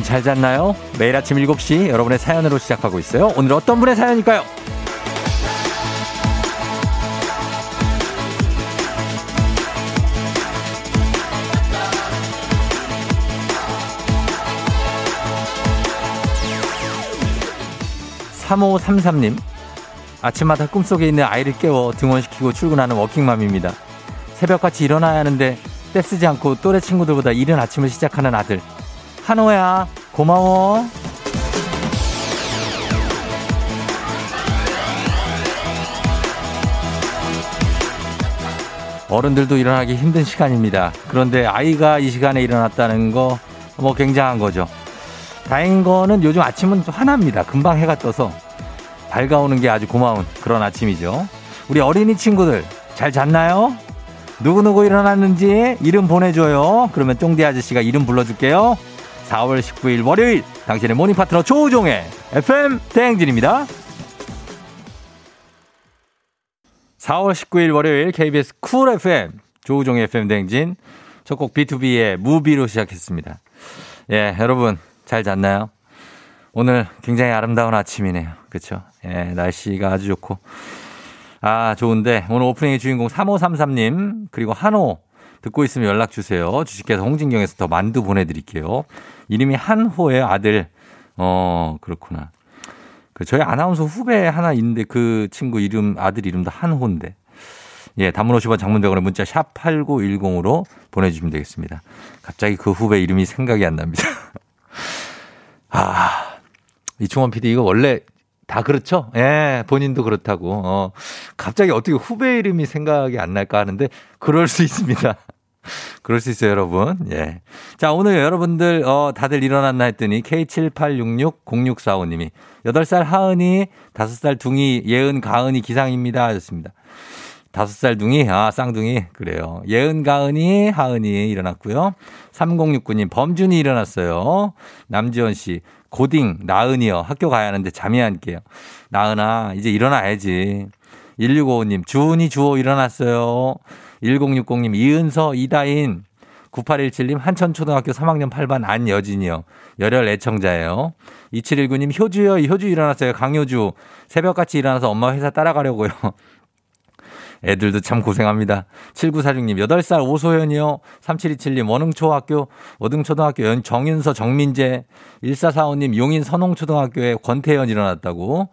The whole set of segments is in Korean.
여러분 잘 잤나요? 매일 아침 7시 여러분의 사연으로 시작하고 있어요. 오늘 어떤 분의 사연일까요? 3533님. 아침마다 꿈속에 있는 아이를 깨워 등원시키고 출근하는 워킹맘입니다. 새벽같이 일어나야 하는데 떼쓰지 않고 또래 친구들보다 이른 아침을 시작하는 아들. 한호야, 고마워. 어른들도 일어나기 힘든 시간입니다. 그런데 아이가 이 시간에 일어났다는 거, 뭐 굉장한 거죠. 다행인 거는 요즘 아침은 화납니다. 금방 해가 떠서 밝아오는 게 아주 고마운 그런 아침이죠. 우리 어린이 친구들 잘 잤나요? 누구누구 일어났는지 이름 보내줘요. 그러면 쫑디 아저씨가 이름 불러줄게요. 4월 19일 월요일 당신의 morning 파트너 조우종의 FM 대행진입니다. 4월 19일 월요일 KBS Cool FM 조우종의 FM 대행진 첫 곡 B2B의 무비로 시작했습니다. 예, 여러분 잘 잤나요? 오늘 굉장히 아름다운 아침이네요. 그렇죠? 예, 날씨가 아주 좋고 아, 좋은데 오늘 오프닝의 주인공 3533님 그리고 한호 듣고 있으면 연락 주세요. 주식회사 홍진경에서 더 만두 보내드릴게요. 이름이 한호의 아들. 어, 그렇구나. 그 저희 아나운서 후배 하나 있는데 그 친구 이름 아들 이름도 한호인데. 예, 단문 50원 장문대원의 문자 샵 8910으로 보내주시면 되겠습니다. 갑자기 그 후배 이름이 생각이 안 납니다. 아, 이충원 PD 이거 원래 다 그렇죠? 예, 본인도 그렇다고. 어, 갑자기 어떻게 후배 이름이 생각이 안 날까 하는데 그럴 수 있습니다. 그럴 수 있어요, 여러분. 예. 자, 오늘 여러분들, 어, 다들 일어났나 했더니 K78660645님이 8살 하은이, 5살 둥이, 예은, 가은이 기상입니다. 하셨습니다. 5살 둥이, 아, 쌍둥이. 그래요. 예은, 가은이, 하은이 일어났고요. 3069님, 범준이 일어났어요. 남지원 씨, 고딩, 나은이요. 학교 가야 하는데 잠이 안 깨요. 나은아, 이제 일어나야지. 1655님, 주은이 주호 일어났어요. 1060님, 이은서, 이다인. 9817님, 한천초등학교 3학년 8반 안여진이요. 열혈 애청자예요. 2719님, 효주요. 효주 일어났어요. 강효주. 새벽같이 일어나서 엄마 회사 따라가려고요. 애들도 참 고생합니다. 7946님, 8살 오소현이요. 3727님, 원흥초학교, 어등초등학교 정윤서 정민재. 1445님, 용인 선홍초등학교에 권태현 일어났다고.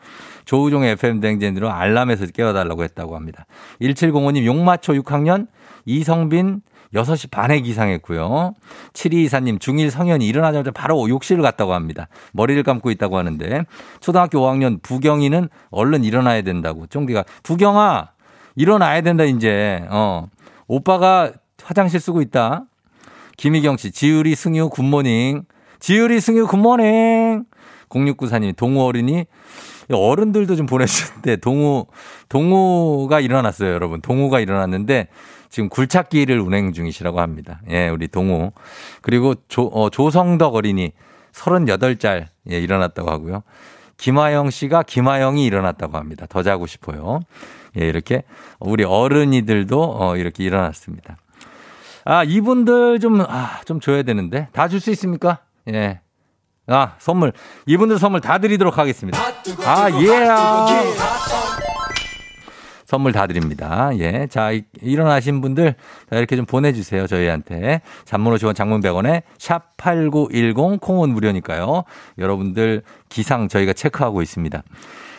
조우종의 FM댕진으로 알람에서 깨워달라고 했다고 합니다. 1705님, 용마초 6학년, 이성빈, 6시 반에 기상했고요. 7224님, 중1 성현이 일어나자마자 바로 욕실을 갔다고 합니다. 머리를 감고 있다고 하는데, 초등학교 5학년 부경이는 얼른 일어나야 된다고. 쫑디가, 부경아! 일어나야 된다, 이제. 어. 오빠가 화장실 쓰고 있다. 김희경 씨, 지율이 승유 굿모닝. 지율이 승유 굿모닝. 0694님, 동우 어린이. 어른들도 좀 보내주셨는데, 동우, 동우가 일어났어요, 여러분. 동우가 일어났는데, 지금 굴착기를 운행 중이시라고 합니다. 예, 우리 동우. 그리고 조, 어, 조성덕 어린이 38짤, 예, 일어났다고 하고요. 김하영 씨가 김하영이 일어났다고 합니다. 더 자고 싶어요. 예, 이렇게 우리 어른이들도 어, 이렇게 일어났습니다. 아, 이분들 좀, 아, 좀 줘야 되는데. 다 줄 수 있습니까? 예. 아, 선물. 이분들 선물 다 드리도록 하겠습니다. 아, 예. 선물 다 드립니다. 예. 자, 일어나신 분들 이렇게 좀 보내주세요. 저희한테. 잔문 50원 장문 100원에 샵8910 콩은 무료니까요. 여러분들 기상 저희가 체크하고 있습니다.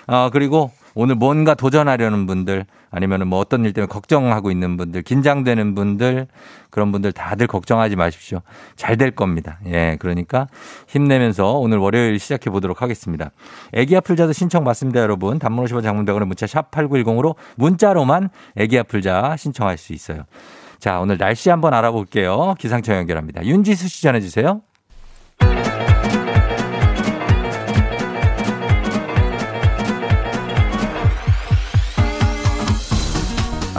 아, 그리고 오늘 뭔가 도전하려는 분들 아니면 뭐 어떤 일 때문에 걱정하고 있는 분들 긴장되는 분들 그런 분들 다들 걱정하지 마십시오. 잘 될 겁니다. 예. 그러니까 힘내면서 오늘 월요일 시작해 보도록 하겠습니다. 애기 아플 자도 신청 받습니다, 여러분. 단문 50원 장문대원의 문자 샵 8910으로 문자로만 애기 아플 자 신청할 수 있어요. 자, 오늘 날씨 한번 알아볼게요. 기상청 연결합니다. 윤지수 씨 전해 주세요.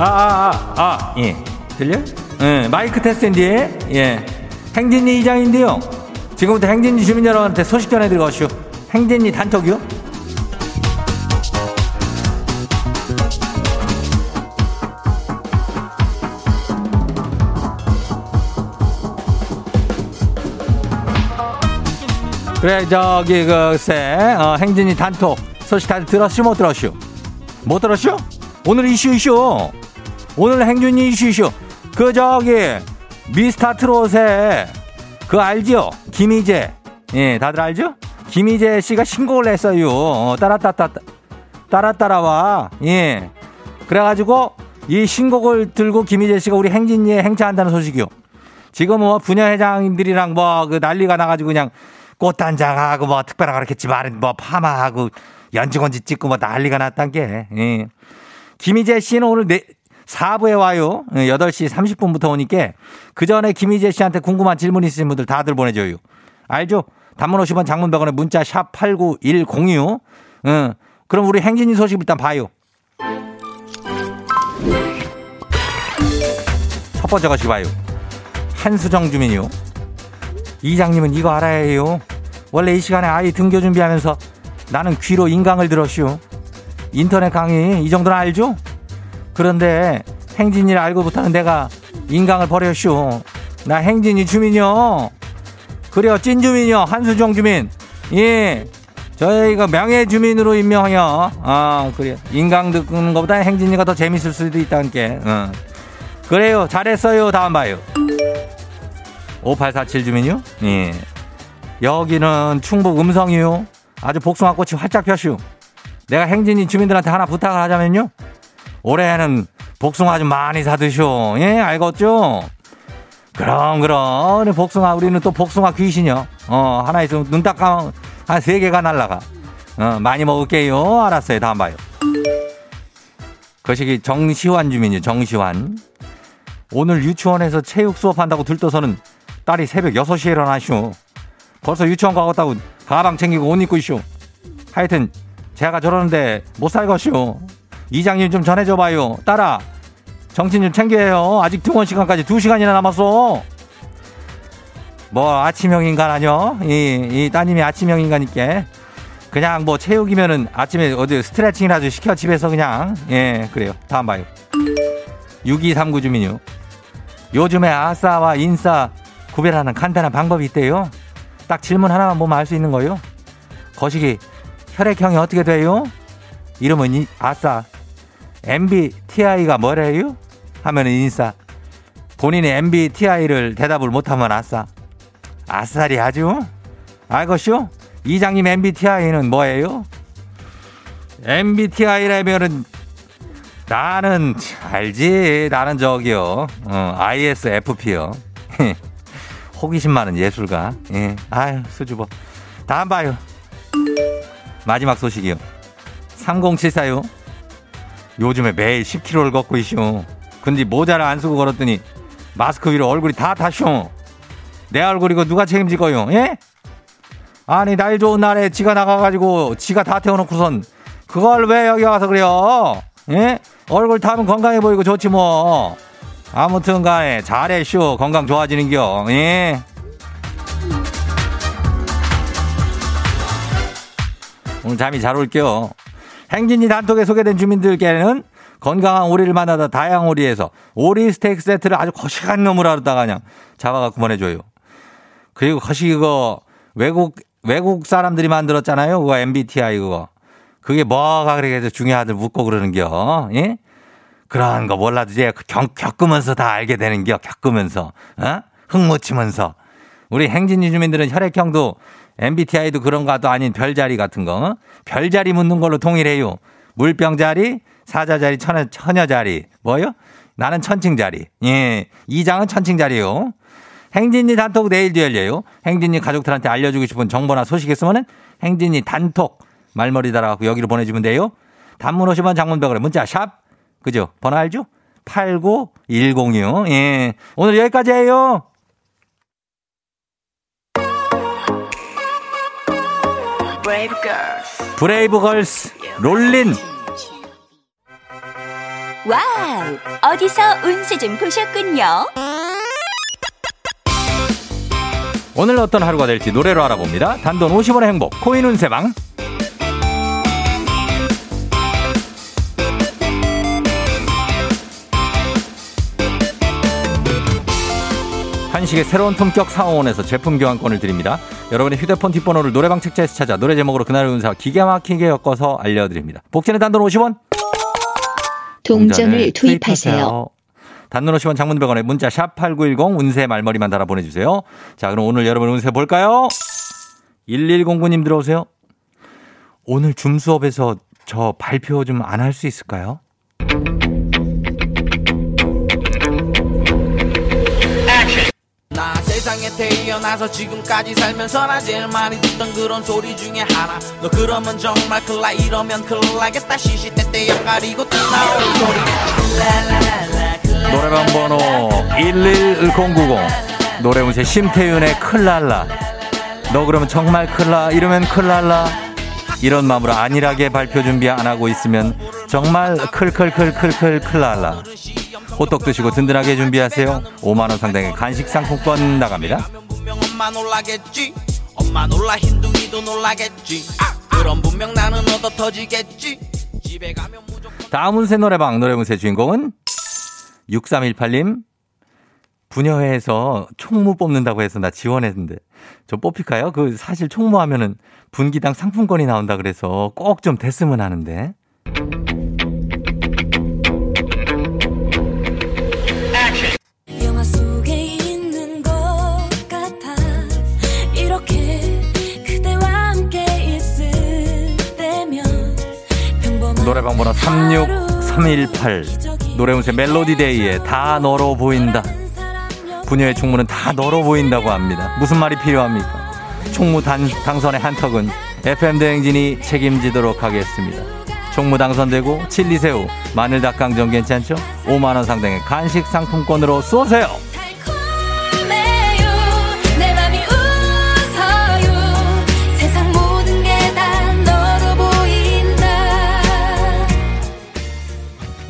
아, 아, 아, 아, 예. 들려? 예, 마이크 테스트인데, 예. 행진리 이장인데요. 지금부터 행진리 주민 여러분한테 소식 전해드리고 가시오. 행진리 단톡이요? 그래 저기 그 쎄 어, 행진이 단톡 소식 다들 들었슈 못 들었슈 못 들었슈 오늘 이슈 이슈 오늘 행진이 이슈 이슈 그 저기 미스터 트롯에 그 알지요? 김희재. 예 다들 알죠? 김희재 씨가 신곡을 냈어요. 어, 따라따따 따라 따라와. 예. 그래가지고 이 신곡을 들고 김희재 씨가 우리 행진이에 행차한다는 소식이요. 지금 뭐 부녀회장님들이랑 뭐 그 난리가 나가지고 그냥 꽃단장하고 뭐 특별하게 그렇겠지 말은 뭐 파마하고 연주건지 찍고 뭐 난리가 났단 게. 예. 김희재 씨는 오늘 네, 4부에 와요. 8시 30분부터 오니까 그 전에 김희재 씨한테 궁금한 질문 있으신 분들 다들 보내줘요. 알죠? 단문 50원 장문 100원에 문자 샵 8910이요. 응. 그럼 우리 행진이 소식 일단 봐요. 첫 번째 것이 봐요. 한수정 주민이요. 이장님은 이거 알아야 해요. 원래 이 시간에 아이 등교 준비하면서 나는 귀로 인강을 들었슈. 인터넷 강의 이 정도는 알죠? 그런데 행진이를 알고 부터는 내가 인강을 버렸슈. 나 행진이 주민이요. 그래요, 찐 주민이요. 한수정 주민. 예. 저희가 명예 주민으로 임명하여, 아, 그래요. 인강 듣는 것보다 행진이가 더 재밌을 수도 있다는 게, 어. 그래요. 잘했어요. 다음 봐요. 5847 주민요? 예. 여기는 충북 음성이요. 아주 복숭아꽃이 활짝 폈슈. 내가 행진이 주민들한테 하나 부탁을 하자면요. 올해는 복숭아 좀 많이 사드쇼. 예, 알겠죠? 그럼, 그럼. 복숭아, 우리는 또 복숭아 귀신이요. 어, 하나 있으면 눈딱 감으면 한세 개가 날라가. 어, 많이 먹을게요. 알았어요. 다음 봐요. 거시기 정시환 주민이요. 정시환. 오늘 유치원에서 체육 수업한다고 들떠서는 딸이 새벽 6시에 일어나쇼. 벌써 유치원 가겠다고 가방 챙기고 옷 입고 있쇼. 하여튼 제가 저러는데 못 살겠쇼. 이장님 좀 전해줘 봐요. 딸아 정신 좀 챙겨요. 아직 등원 시간까지 2시간이나 남았어. 뭐 아침형 인간 아니요? 이, 이 따님이 아침형 인간이께 그냥 뭐 체육이면은 아침에 어디 스트레칭이라도 시켜 집에서 그냥 예 그래요. 다음 봐요. 6239 주민요. 요즘에 아싸와 인싸 구별하는 간단한 방법이 있대요. 딱 질문 하나만 보면 알 수 있는 거요. 거시기 혈액형이 어떻게 돼요? 이름은 이, 아싸. MBTI가 뭐래요? 하면 인싸. 본인이 MBTI를 대답을 못하면 아싸. 아싸리 하죠? 알겠쇼? 이장님 MBTI는 뭐예요? MBTI라면은 나는 알지. 나는 저기요. 어, ISFP요. 호기심 많은 예술가. 예. 아유, 수줍어. 다음 봐요. 마지막 소식이요. 3074요. 요즘에 매일 10km를 걷고 있쇼. 근데 모자를 안 쓰고 걸었더니 마스크 위로 얼굴이 다 타쇼. 내 얼굴 이거 누가 책임질 거요? 예? 아니 날 좋은 날에 지가 나가가지고 지가 다 태워놓고선 그걸 왜 여기 와서 그래요? 예? 얼굴 타면 건강해 보이고 좋지 뭐. 아무튼 간에 잘해 쇼 건강 좋아지는겨. 예. 오늘 잠이 잘 올게요. 행진이 단톡에 소개된 주민들께는 건강한 오리를 만나다 다양 오리에서 오리 스테이크 세트를 아주 거시한 놈으로 하다가 그냥 잡아갖고 보내줘요. 그리고 거시 그거 외국 외국 사람들이 만들었잖아요. 그거 MBTI 그거. 그게 뭐가 그렇게 중요하들 묻고 그러는겨. 예? 그런 거 몰라도 이제 겪, 겪으면서 다 알게 되는겨. 겪으면서. 어? 흙 묻히면서. 우리 행진이 주민들은 혈액형도 MBTI도 그런 거도 아닌 별자리 같은 거. 별자리 묻는 걸로 통일해요. 물병자리, 사자자리, 처녀, 처녀자리. 뭐요? 나는 천칭자리. 예. 이장은 천칭자리요. 행진이 단톡 내일도 열려요. 행진이 가족들한테 알려주고 싶은 정보나 소식 있으면은 행진이 단톡 말머리 달아갖고 여기로 보내주면 돼요. 단문 50원 장문백으로 문자 샵. 그죠? 번호 알죠? 89106. 예. 오늘 여기까지 예요. 브레이브 걸스 Rollin'. Wow 어디서 운세 좀 보셨군요. 오늘 어떤 하루가 될지 노래로 알아봅니다. 단돈 50원의 행복 코인 운세방 한식의 새로운 품격 상호원에서 제품 교환권을 드립니다. 여러분의 휴대폰 뒷번호를 노래방 책자에서 찾아 노래 제목으로 그날의 운사 기가 막히게 엮어서 알려드립니다. 복제는 단돈 50원. 동전을 투입하세요. 단문 50원 장문 100원에 문자 샵 8910 운세 말머리만 달아 보내주세요. 자 그럼 오늘 여러분 운세 볼까요? 1109님 들어오세요. 오늘 줌 수업에서 저 발표 좀 안 할 수 있을까요? 나 세상에 태어나서 지금까지 살면서 나 제일 많이 듣던 그런 소리 중에 하나. 너 그러면 정말 클라 이러면 나겠다. 시시때때 옆가리고 또 나오는 소리. 노래방 번호 111090 노래운세 심태윤의 클랄라. 너 그러면 정말 클라 이러면 클랄라. 이런 마음으로 안일하게 발표 준비 안 하고 있으면 정말 클클클클클 클랄라 호떡 드시고 든든하게 준비하세요. 5만원 상당의 간식 상품권 나갑니다. 다음 운세 노래방 노래 운세 주인공은 6318님. 분여회에서 총무 뽑는다고 해서 나 지원했는데 저 뽑힐까요? 그 사실 총무 하면은 분기당 상품권이 나온다 그래서 꼭 좀 됐으면 하는데 노래방 번호 36318 노래운세 멜로디데이에 다 너로 보인다. 분여회 총무는 다 너로 보인다고 합니다. 무슨 말이 필요합니까? 총무 단, 당선의 한턱은 FM대행진이 책임지도록 하겠습니다. 총무 당선되고 칠리새우 마늘 닭강정 괜찮죠? 5만원 상당의 간식 상품권으로 쏘세요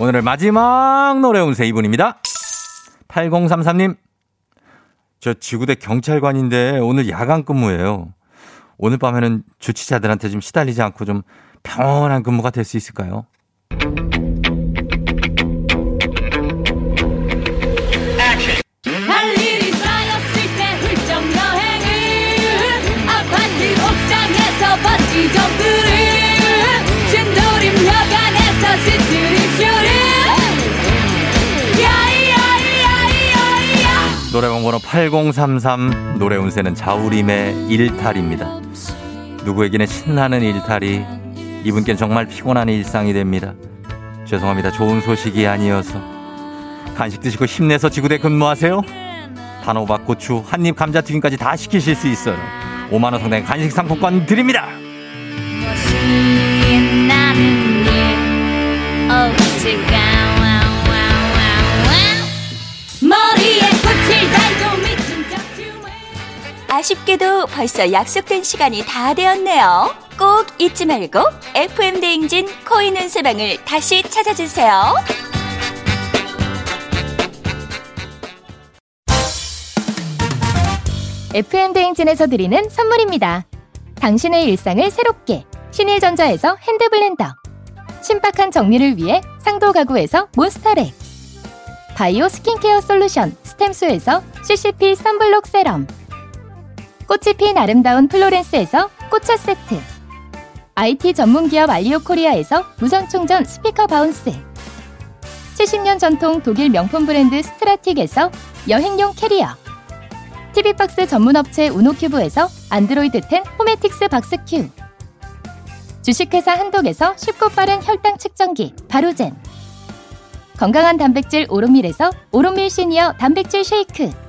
오늘의 마지막 노래 운세 이분입니다. 8033님. 저 지구대 경찰관인데 오늘 야간 근무예요. 오늘 밤에는 주치자들한테 좀 시달리지 않고 좀 평온한 근무가 될 수 있을까요? 노래방 번호 8033 노래 운세는 자우림의 일탈입니다. 누구에게는 신나는 일탈이 이분께는 정말 피곤한 일상이 됩니다. 죄송합니다. 좋은 소식이 아니어서 간식 드시고 힘내서 지구대 근무하세요. 단호박, 고추, 한입 감자튀김까지 다 시키실 수 있어요. 5만 원 상당의 간식 상품권 드립니다. 나는 일 오지가 아쉽게도 벌써 약속된 시간이 다 되었네요. 꼭 잊지 말고 FM 대행진 코인 운세방을 다시 찾아주세요. FM 대행진에서 드리는 선물입니다. 당신의 일상을 새롭게 신일전자에서 핸드블렌더 신박한 정리를 위해 상도 가구에서 몬스터렉 바이오 skincare solution 스템수에서 CCP sunblock serum 꽃이 핀 아름다운 플로렌스에서 꽃차 세트. IT 전문기업 알리오 코리아에서 무선충전 스피커 바운스. 70년 전통 독일 명품 브랜드 스트라틱에서 여행용 캐리어. TV박스 전문업체 우노큐브에서 안드로이드 10 호메틱스 박스큐. 주식회사 한독에서 쉽고 빠른 혈당 측정기 바로젠. 건강한 단백질 오롯밀에서 오롯밀 시니어 단백질 shake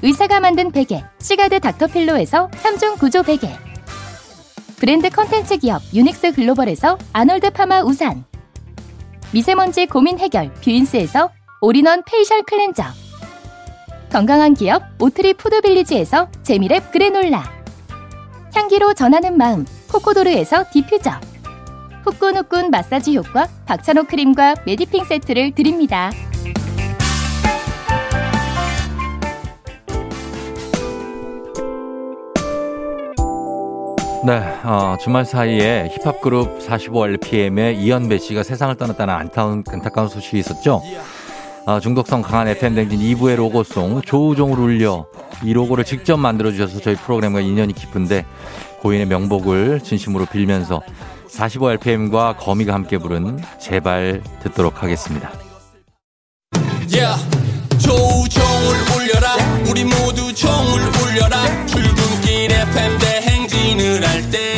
의사가 만든 베개 시가드 닥터필로에서 3중 구조 베개. 브랜드 컨텐츠 기업 유닉스 글로벌에서 아놀드 파마 우산. 미세먼지 고민 해결 뷰인스에서 all-in-one facial cleanser. 건강한 기업 오트리 푸드빌리지에서 재미랩 그래놀라. 향기로 전하는 마음 코코도르에서 디퓨저. 후끈후끈 마사지 효과 박찬호 크림과 메디핑 세트를 드립니다. 네, 어, 주말 사이에 힙합 그룹 45RPM의 이현배 씨가 세상을 떠났다는 안타까운, 안타까운 소식이 있었죠. 아, 중독성 강한 FM 댕진 2부의 로고송 조우종을 울려 이 로고를 직접 만들어 주셔서 저희 프로그램과 인연이 깊은데 고인의 명복을 진심으로 빌면서 45RPM과 거미가 함께 부른 제발 듣도록 하겠습니다. Yeah. 조우종을 울려라 우리 모두 종을 울려라 출근길 FM 대행진을 할때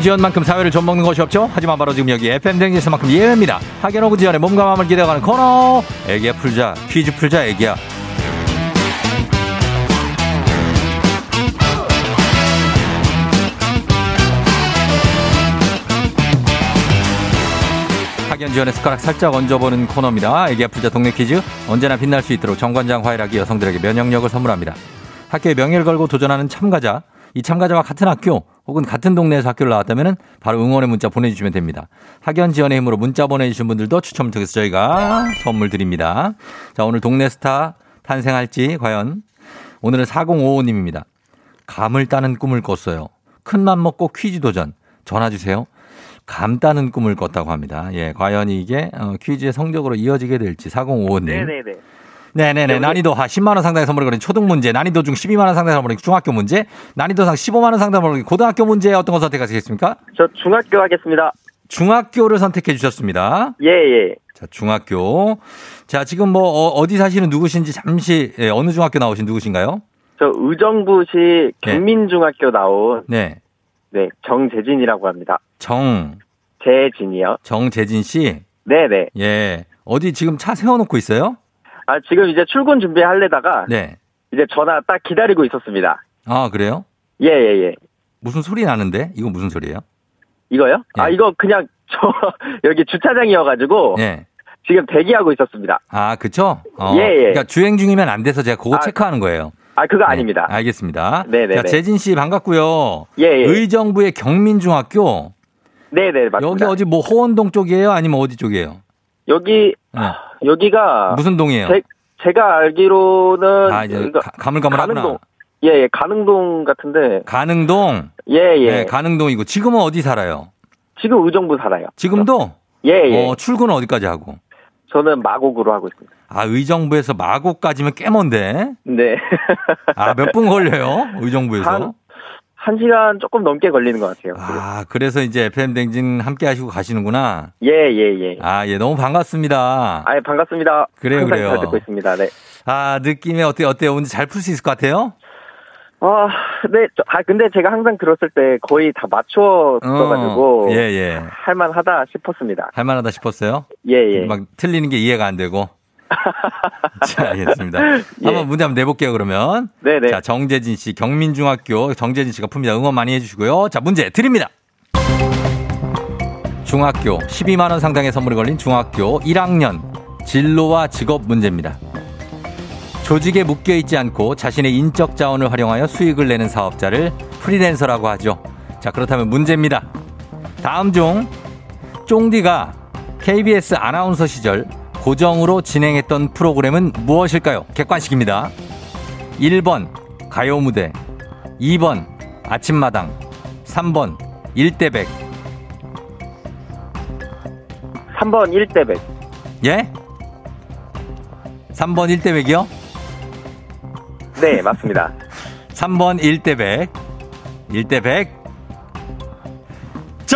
지연만큼 사회를 좀 먹는 것이 없죠. 하지만 바로 지금 여기 FM 댕진에서만큼 예외입니다. 오브 지연에 몸과 마음을 기대어가는 코너. 애기야 풀자 퀴즈 풀자 애기야. 학연 지연의 숟가락 살짝 얹어보는 코너입니다. 애기야 풀자 동네 퀴즈. 언제나 빛날 수 있도록 정관장 화이락이 여성들에게 면역력을 선물합니다. 학교에 명예를 걸고 도전하는 참가자. 이 참가자와 같은 학교 혹은 같은 동네에서 학교를 나왔다면 바로 응원의 문자 보내주시면 됩니다. 학연 지원의 힘으로 문자 보내주신 분들도 추첨을 통해서 저희가 선물 드립니다. 자, 오늘 동네 스타 탄생할지 과연 오늘은 4055님입니다. 감을 따는 꿈을 꿨어요. 큰 맘 먹고 퀴즈 도전. 전화 주세요. 감 따는 꿈을 꿨다고 합니다. 예, 과연 이게 어, 퀴즈의 성적으로 이어지게 될지 4055님. 네네네. 네네네. 난이도 하 10만 원 상당의 선물을 거린 초등 문제, 난이도 중 12만 원 상당의 선물을 중학교 문제, 난이도 상 15만 원 상당의 선물을 고등학교 문제 어떤 거 선택하시겠습니까? 저 중학교 하겠습니다. 중학교를 선택해 주셨습니다. 예, 예. 자, 중학교. 자, 지금 뭐, 어, 디 사시는 누구신지 잠시, 예, 어느 중학교 나오신 누구신가요? 저 의정부시 경민중학교 나온 네. 네 정재진이라고 합니다. 정, 재진이요. 정재진 씨. 네 네. 예. 어디 지금 차 세워 놓고 있어요? 아 지금 이제 출근 준비하려다가 네. 이제 전화 딱 기다리고 있었습니다. 아, 그래요? 예, 예, 예. 무슨 소리 나는데? 이거 무슨 소리예요? 이거요? 아 예. 이거 그냥 저 여기 주차장이어 가지고 예. 지금 대기하고 있었습니다. 아, 그쵸? 어, 예, 예. 그러니까 주행 중이면 안 돼서 제가 그거 아, 체크하는 거예요. 아 그거 네, 아닙니다. 알겠습니다. 네네네. 자, 재진 씨 반갑고요. 예, 예. 의정부의 경민중학교. 네네 맞습니다. 여기 어디 뭐 호원동 쪽이에요? 아니면 어디 쪽이에요? 여기 네. 여기가 무슨 동이에요? 제, 제가 알기로는 아, 이제 가- 가물가물하구나. 가능동. 예, 예, 가능동 같은데. 가능동. 예, 예. 네, 가능동이고 지금은 어디 살아요? 지금 의정부 살아요. 지금도 예, 예. 어, 출근은 어디까지 하고? 저는 마곡으로 하고 있습니다. 아, 의정부에서 마곡까지면 꽤 먼데. 네. 아, 몇 분 걸려요? 의정부에서? 한, 한 시간 조금 넘게 걸리는 것 같아요. 아, 그래서 이제 FM 댕진 함께 하시고 가시는구나. 예, 예, 예. 아, 예, 너무 반갑습니다. 아, 예, 반갑습니다. 그래요, 항상 그래요. 잘 듣고 있습니다. 네. 아, 느낌이 어때요? 어때요? 오늘 잘 풀 수 있을 것 같아요? 아, 네. 저, 아, 근데 제가 항상 들었을 때 거의 다 맞췄어가지고. 어, 예, 예. 할만하다 싶었습니다. 할만하다 싶었어요? 예, 예. 막 틀리는 게 이해가 안 되고. 자, 알겠습니다. 한번 문제 한번 내볼게요, 그러면. 예. 네네. 자, 정재진 씨, 경민중학교 정재진 씨가 풉니다. 응원 많이 해주시고요. 자, 문제 드립니다. 중학교 12만 원 상당의 선물이 걸린 중학교 1학년 진로와 직업 문제입니다. 조직에 묶여 있지 않고 자신의 인적 자원을 활용하여 수익을 내는 사업자를 프리랜서라고 하죠. 자, 그렇다면 문제입니다. 다음 중 쫑디가 KBS 아나운서 시절 고정으로 진행했던 프로그램은 무엇일까요? 객관식입니다. 1번 가요 무대, 2번 아침마당, 3번 일대백. 3번 1대백. 예? 3번 일대백이요? 네, 맞습니다. 3번 일대백. 일대백.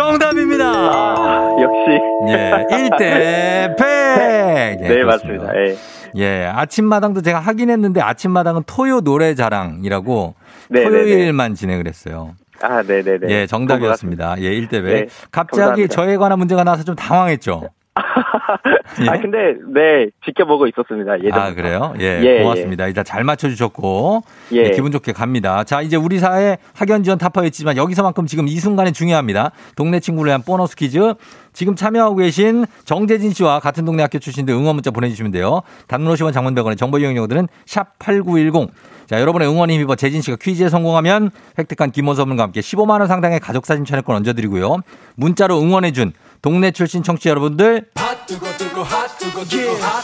정답입니다. 아, 역시. 예, 일대백. 예, 네, 그렇습니다. 맞습니다. 예. 예, 아침마당도 제가 하긴 했는데 아침마당은 토요 노래 자랑이라고 네, 토요일만 진행을 했어요. 아, 네네네. 예, 정답이었습니다. 예, 1대백. 네, 갑자기 감사합니다. 저에 관한 문제가 나와서 좀 당황했죠. 예? 아, 근데, 네, 지켜보고 있었습니다. 예전. 아, 그래요? 예, 예, 고맙습니다. 일단 잘 맞춰주셨고, 예. 예, 기분 좋게 갑니다. 자, 이제 우리 사회 학연 지원 타파였지만 여기서만큼 지금 이 순간에 중요합니다. 동네 친구를 위한 보너스 퀴즈. 지금 참여하고 계신 정재진 씨와 같은 동네 학교 출신들 응원 문자 보내주시면 돼요. 단문 50원 장문 100원의 정보 이용료들은 샵 8910. 자, 여러분의 응원에 힘입어 재진 씨가 퀴즈에 성공하면 획득한 기본 선물과 함께 15만 원 상당의 가족 사진 촬영권 얹어드리고요. 문자로 응원해준 동네 출신 청취자 여러분들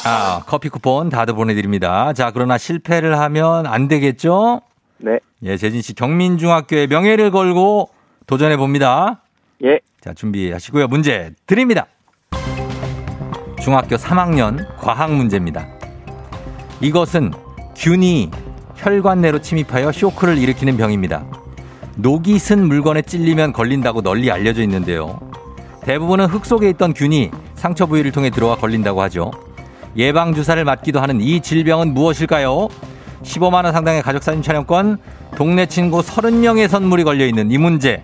아, 커피 쿠폰 다들 보내드립니다. 자, 그러나 실패를 하면 안 되겠죠? 네. 예, 재진 씨 경민중학교의 명예를 걸고 도전해 봅니다. 예. 자, 준비하시고요. 문제 드립니다. 중학교 3학년 과학 문제입니다. 이것은 균이 혈관 내로 침입하여 쇼크를 일으키는 병입니다. 녹이 쓴 물건에 찔리면 걸린다고 널리 알려져 있는데요. 대부분은 흙 속에 있던 균이 상처 부위를 통해 들어와 걸린다고 하죠. 예방 주사를 맞기도 하는 이 질병은 무엇일까요? 15만 원 상당의 가족 사진 촬영권, 동네 친구 30명의 선물이 걸려 있는 이 문제.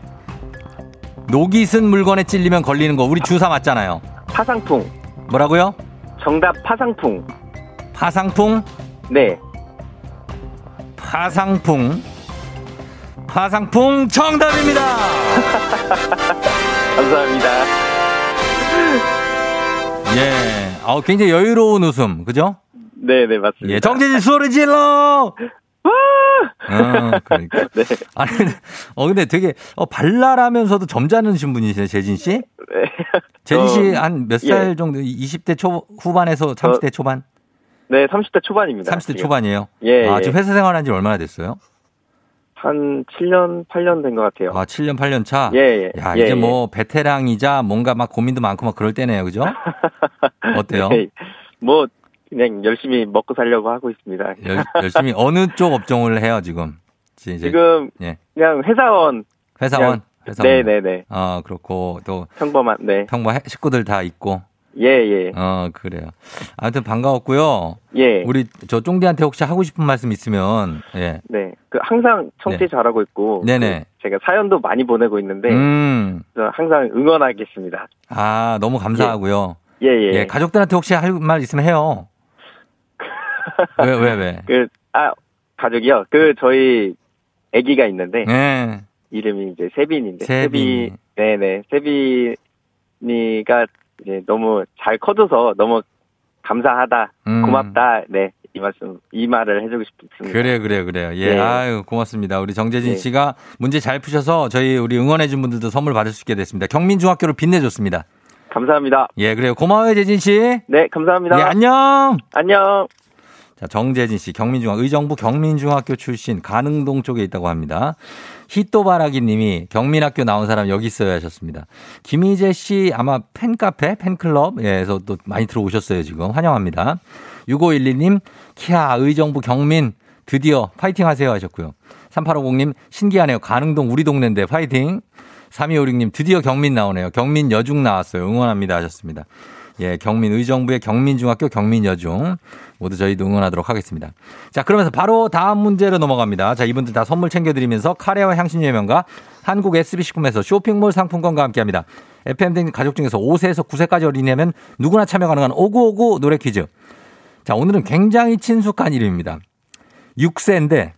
녹이 쓴 물건에 찔리면 걸리는 거 우리 주사 맞잖아요. 파상풍. 뭐라고요? 정답 파상풍. 파상풍? 네. 파상풍. 파상풍 정답입니다. 감사합니다. 예. 어, 굉장히 여유로운 웃음. 그죠? 네 네, 맞습니다. 예. 정재진 소리 질러! 어, 그러니까. 네. 아니, 근데, 어, 근데 되게, 어, 발랄하면서도 점잖으신 분이시네, 재진 씨? 네. 재진 씨 저, 한몇살 예. 정도? 20대 초, 후반에서 30대 초반? 네, 30대 초반입니다. 30대 지금. 초반이에요? 예, 아, 예. 지금 회사 생활 한 지 얼마나 됐어요? 한 7년, 8년 된 것 같아요. 아, 7년, 8년 차? 예, 예. 야, 예, 이제 예. 뭐, 베테랑이자 뭔가 막 고민도 많고 막 그럴 때네요. 그죠? 어때요? 네. 뭐, 그냥 열심히 먹고 살려고 하고 있습니다. 열, 열심히 어느 쪽 업종을 해요, 지금? 이제 지금, 예. 그냥 회사원. 회사원? 회사원. 네네네. 어, 그렇고 또 평범한, 네. 평범 해- 식구들 다 있고. 예, 예. 어, 그래요. 아무튼 반가웠고요. 예. 우리 저 쫑디한테 혹시 하고 싶은 말씀 있으면 예. 네. 그 항상 청취 네. 잘하고 있고. 네네. 그 제가 사연도 많이 보내고 있는데. 음. 저 항상 응원하겠습니다. 아, 너무 감사하고요. 예, 예. 예, 가족들한테 혹시 할 말 있으면 해요. 왜, 왜, 왜? 그, 아, 가족이요? 그, 저희, 아기가 있는데. 예. 이름이 이제 세빈인데. 세빈이. 네네. 세빈이가 이제 너무 잘 커져서 너무 감사하다. 음. 고맙다. 네. 이 말씀, 이 말을 해주고 싶습니다. 그래요, 그래요, 그래요. 예, 네. 아유, 고맙습니다. 우리 정재진 네. 씨가 문제 잘 푸셔서 저희 우리 응원해준 분들도 선물 받을 수 있게 됐습니다. 경민중학교를 빛내줬습니다. 감사합니다. 예, 그래요. 고마워요, 재진 씨. 네, 감사합니다. 예, 안녕! 안녕. 자, 정재진 씨, 경민중학, 의정부 경민중학교 출신, 가능동 쪽에 있다고 합니다. 히또바라기 님이 경민학교 나온 사람 여기 있어요 하셨습니다. 김희재 씨 아마 팬카페, 팬클럽에서 또 많이 들어오셨어요, 지금. 환영합니다. 6512님, 키아, 의정부 경민, 드디어 파이팅 하세요 하셨고요. 3850님, 신기하네요. 가능동 우리 동네인데 파이팅. 3256님, 드디어 경민 나오네요. 경민 여중 나왔어요. 응원합니다 하셨습니다. 예, 경민 의정부의 경민중학교 경민여중 모두 저희도 응원하도록 하겠습니다. 자, 그러면서 바로 다음 문제로 넘어갑니다. 자, 이분들 다 선물 챙겨드리면서 카레와 향신료의 명가 한국 SB식품에서 쇼핑몰 상품권과 함께합니다. FM등 가족 중에서 5세에서 9세까지 어린이라면 누구나 참여 가능한 오구오구 노래 퀴즈. 자, 오늘은 굉장히 친숙한 이름입니다. 6세인데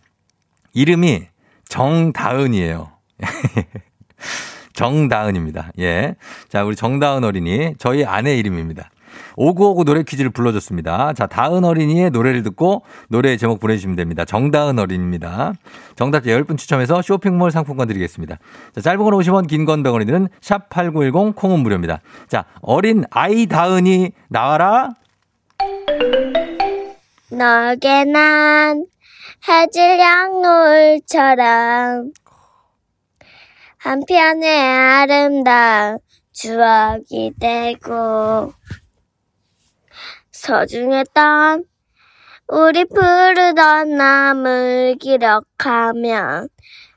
이름이 정다은이에요. 정다은입니다. 예. 자, 우리 정다은 어린이 저희 아내 이름입니다. 오구오구 노래 퀴즈를 불러줬습니다. 자, 다은 어린이의 노래를 듣고 노래 제목 보내주시면 됩니다. 정다은 어린입니다. 정답자 10분 추첨해서 쇼핑몰 상품권 드리겠습니다. 자, 짧은 건 50원, 긴 건 100원이 드는 샵8910 콩은 무료입니다. 자, 어린 아이 다은이 나와라. 너게 난 해질녘 노을처럼 한편의 아름다운 추억이 되고 소중했던 우리 푸르던 나물 기록하면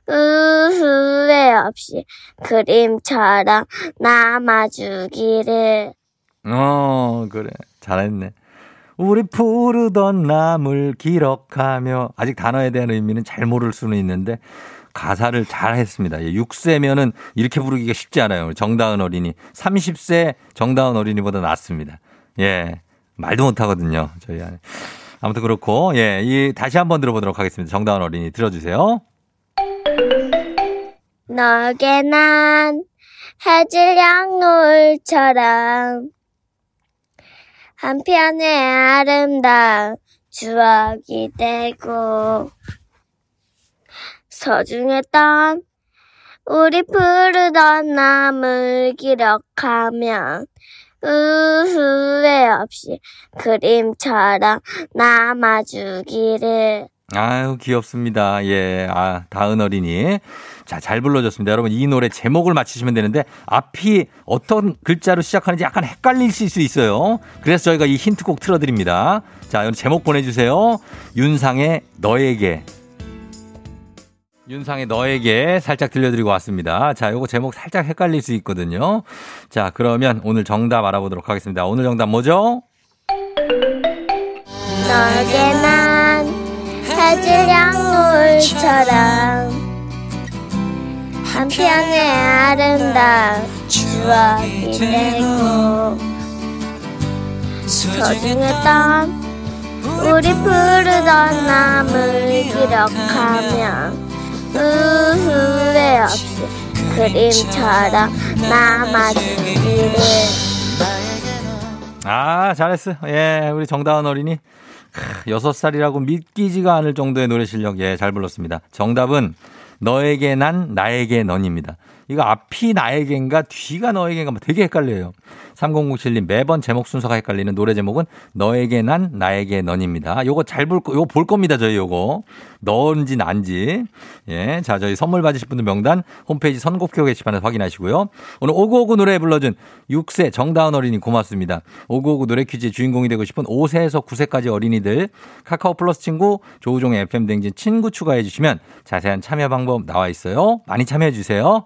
후회 없이 그림처럼 남아주기를 어, 그래. 잘했네. 우리 푸르던 나물 기억하며 아직 단어에 대한 의미는 잘 모를 수는 있는데 가사를 잘 했습니다. 예, 6세면은 이렇게 부르기가 쉽지 않아요. 정다은 어린이. 30세 정다은 어린이보다 낫습니다. 예. 말도 못 하거든요. 저희 안에. 아무튼 그렇고, 예. 이, 다시 한번 들어보도록 하겠습니다. 정다은 어린이 들어주세요. 너게 난 해질녘 노을처럼 한편의 아름다운 추억이 되고 소중했던 우리 푸르던 나물 기록하면 후회 없이 그림처럼 남아주기를 아유, 귀엽습니다. 예. 아, 다은 어린이. 자, 잘 불러줬습니다. 여러분, 이 노래 제목을 맞히시면 되는데, 앞이 어떤 글자로 시작하는지 약간 헷갈리실 수 있어요. 그래서 저희가 이 힌트 꼭 틀어드립니다. 자, 여러분 제목 보내주세요. 윤상의 너에게. 윤상의 너에게 살짝 들려드리고 왔습니다. 자, 요거 제목 살짝 헷갈릴 수 있거든요. 자, 그러면 오늘 정답 알아보도록 하겠습니다. 오늘 정답 뭐죠? 너에게 난 해질녘 노을처럼 한 편의 아름다운 추억이 되고 소중했던 우리 푸르던 나물 기록하면 후회 없이 그림처럼 남아주기를 아, 잘했어. 예, 우리 정다은 어린이. 크, 여섯 살이라고 믿기지가 않을 정도의 노래 실력, 예, 잘 불렀습니다. 정답은 너에게 난, 나에게 넌입니다. 이거 앞이 나에겐가 뒤가 너에겐가 뭐 되게 헷갈려요. 3007님 매번 제목 순서가 헷갈리는 노래 제목은 너에게 난 나에게 넌입니다. 요거 잘 볼, 요거 볼 겁니다. 저희 요거. 너인지 난지. 예. 자, 저희 선물 받으실 분들 명단 홈페이지 선곡표 게시판에서 확인하시고요. 오늘 오구오구 노래 불러준 6세 정다은 어린이 고맙습니다. 오구오구 노래 퀴즈의 주인공이 되고 싶은 5세에서 9세까지 어린이들 카카오 플러스 친구 조우종의 FM 댕진 친구 추가해 주시면 자세한 참여 방법 나와 있어요. 많이 참여해 주세요.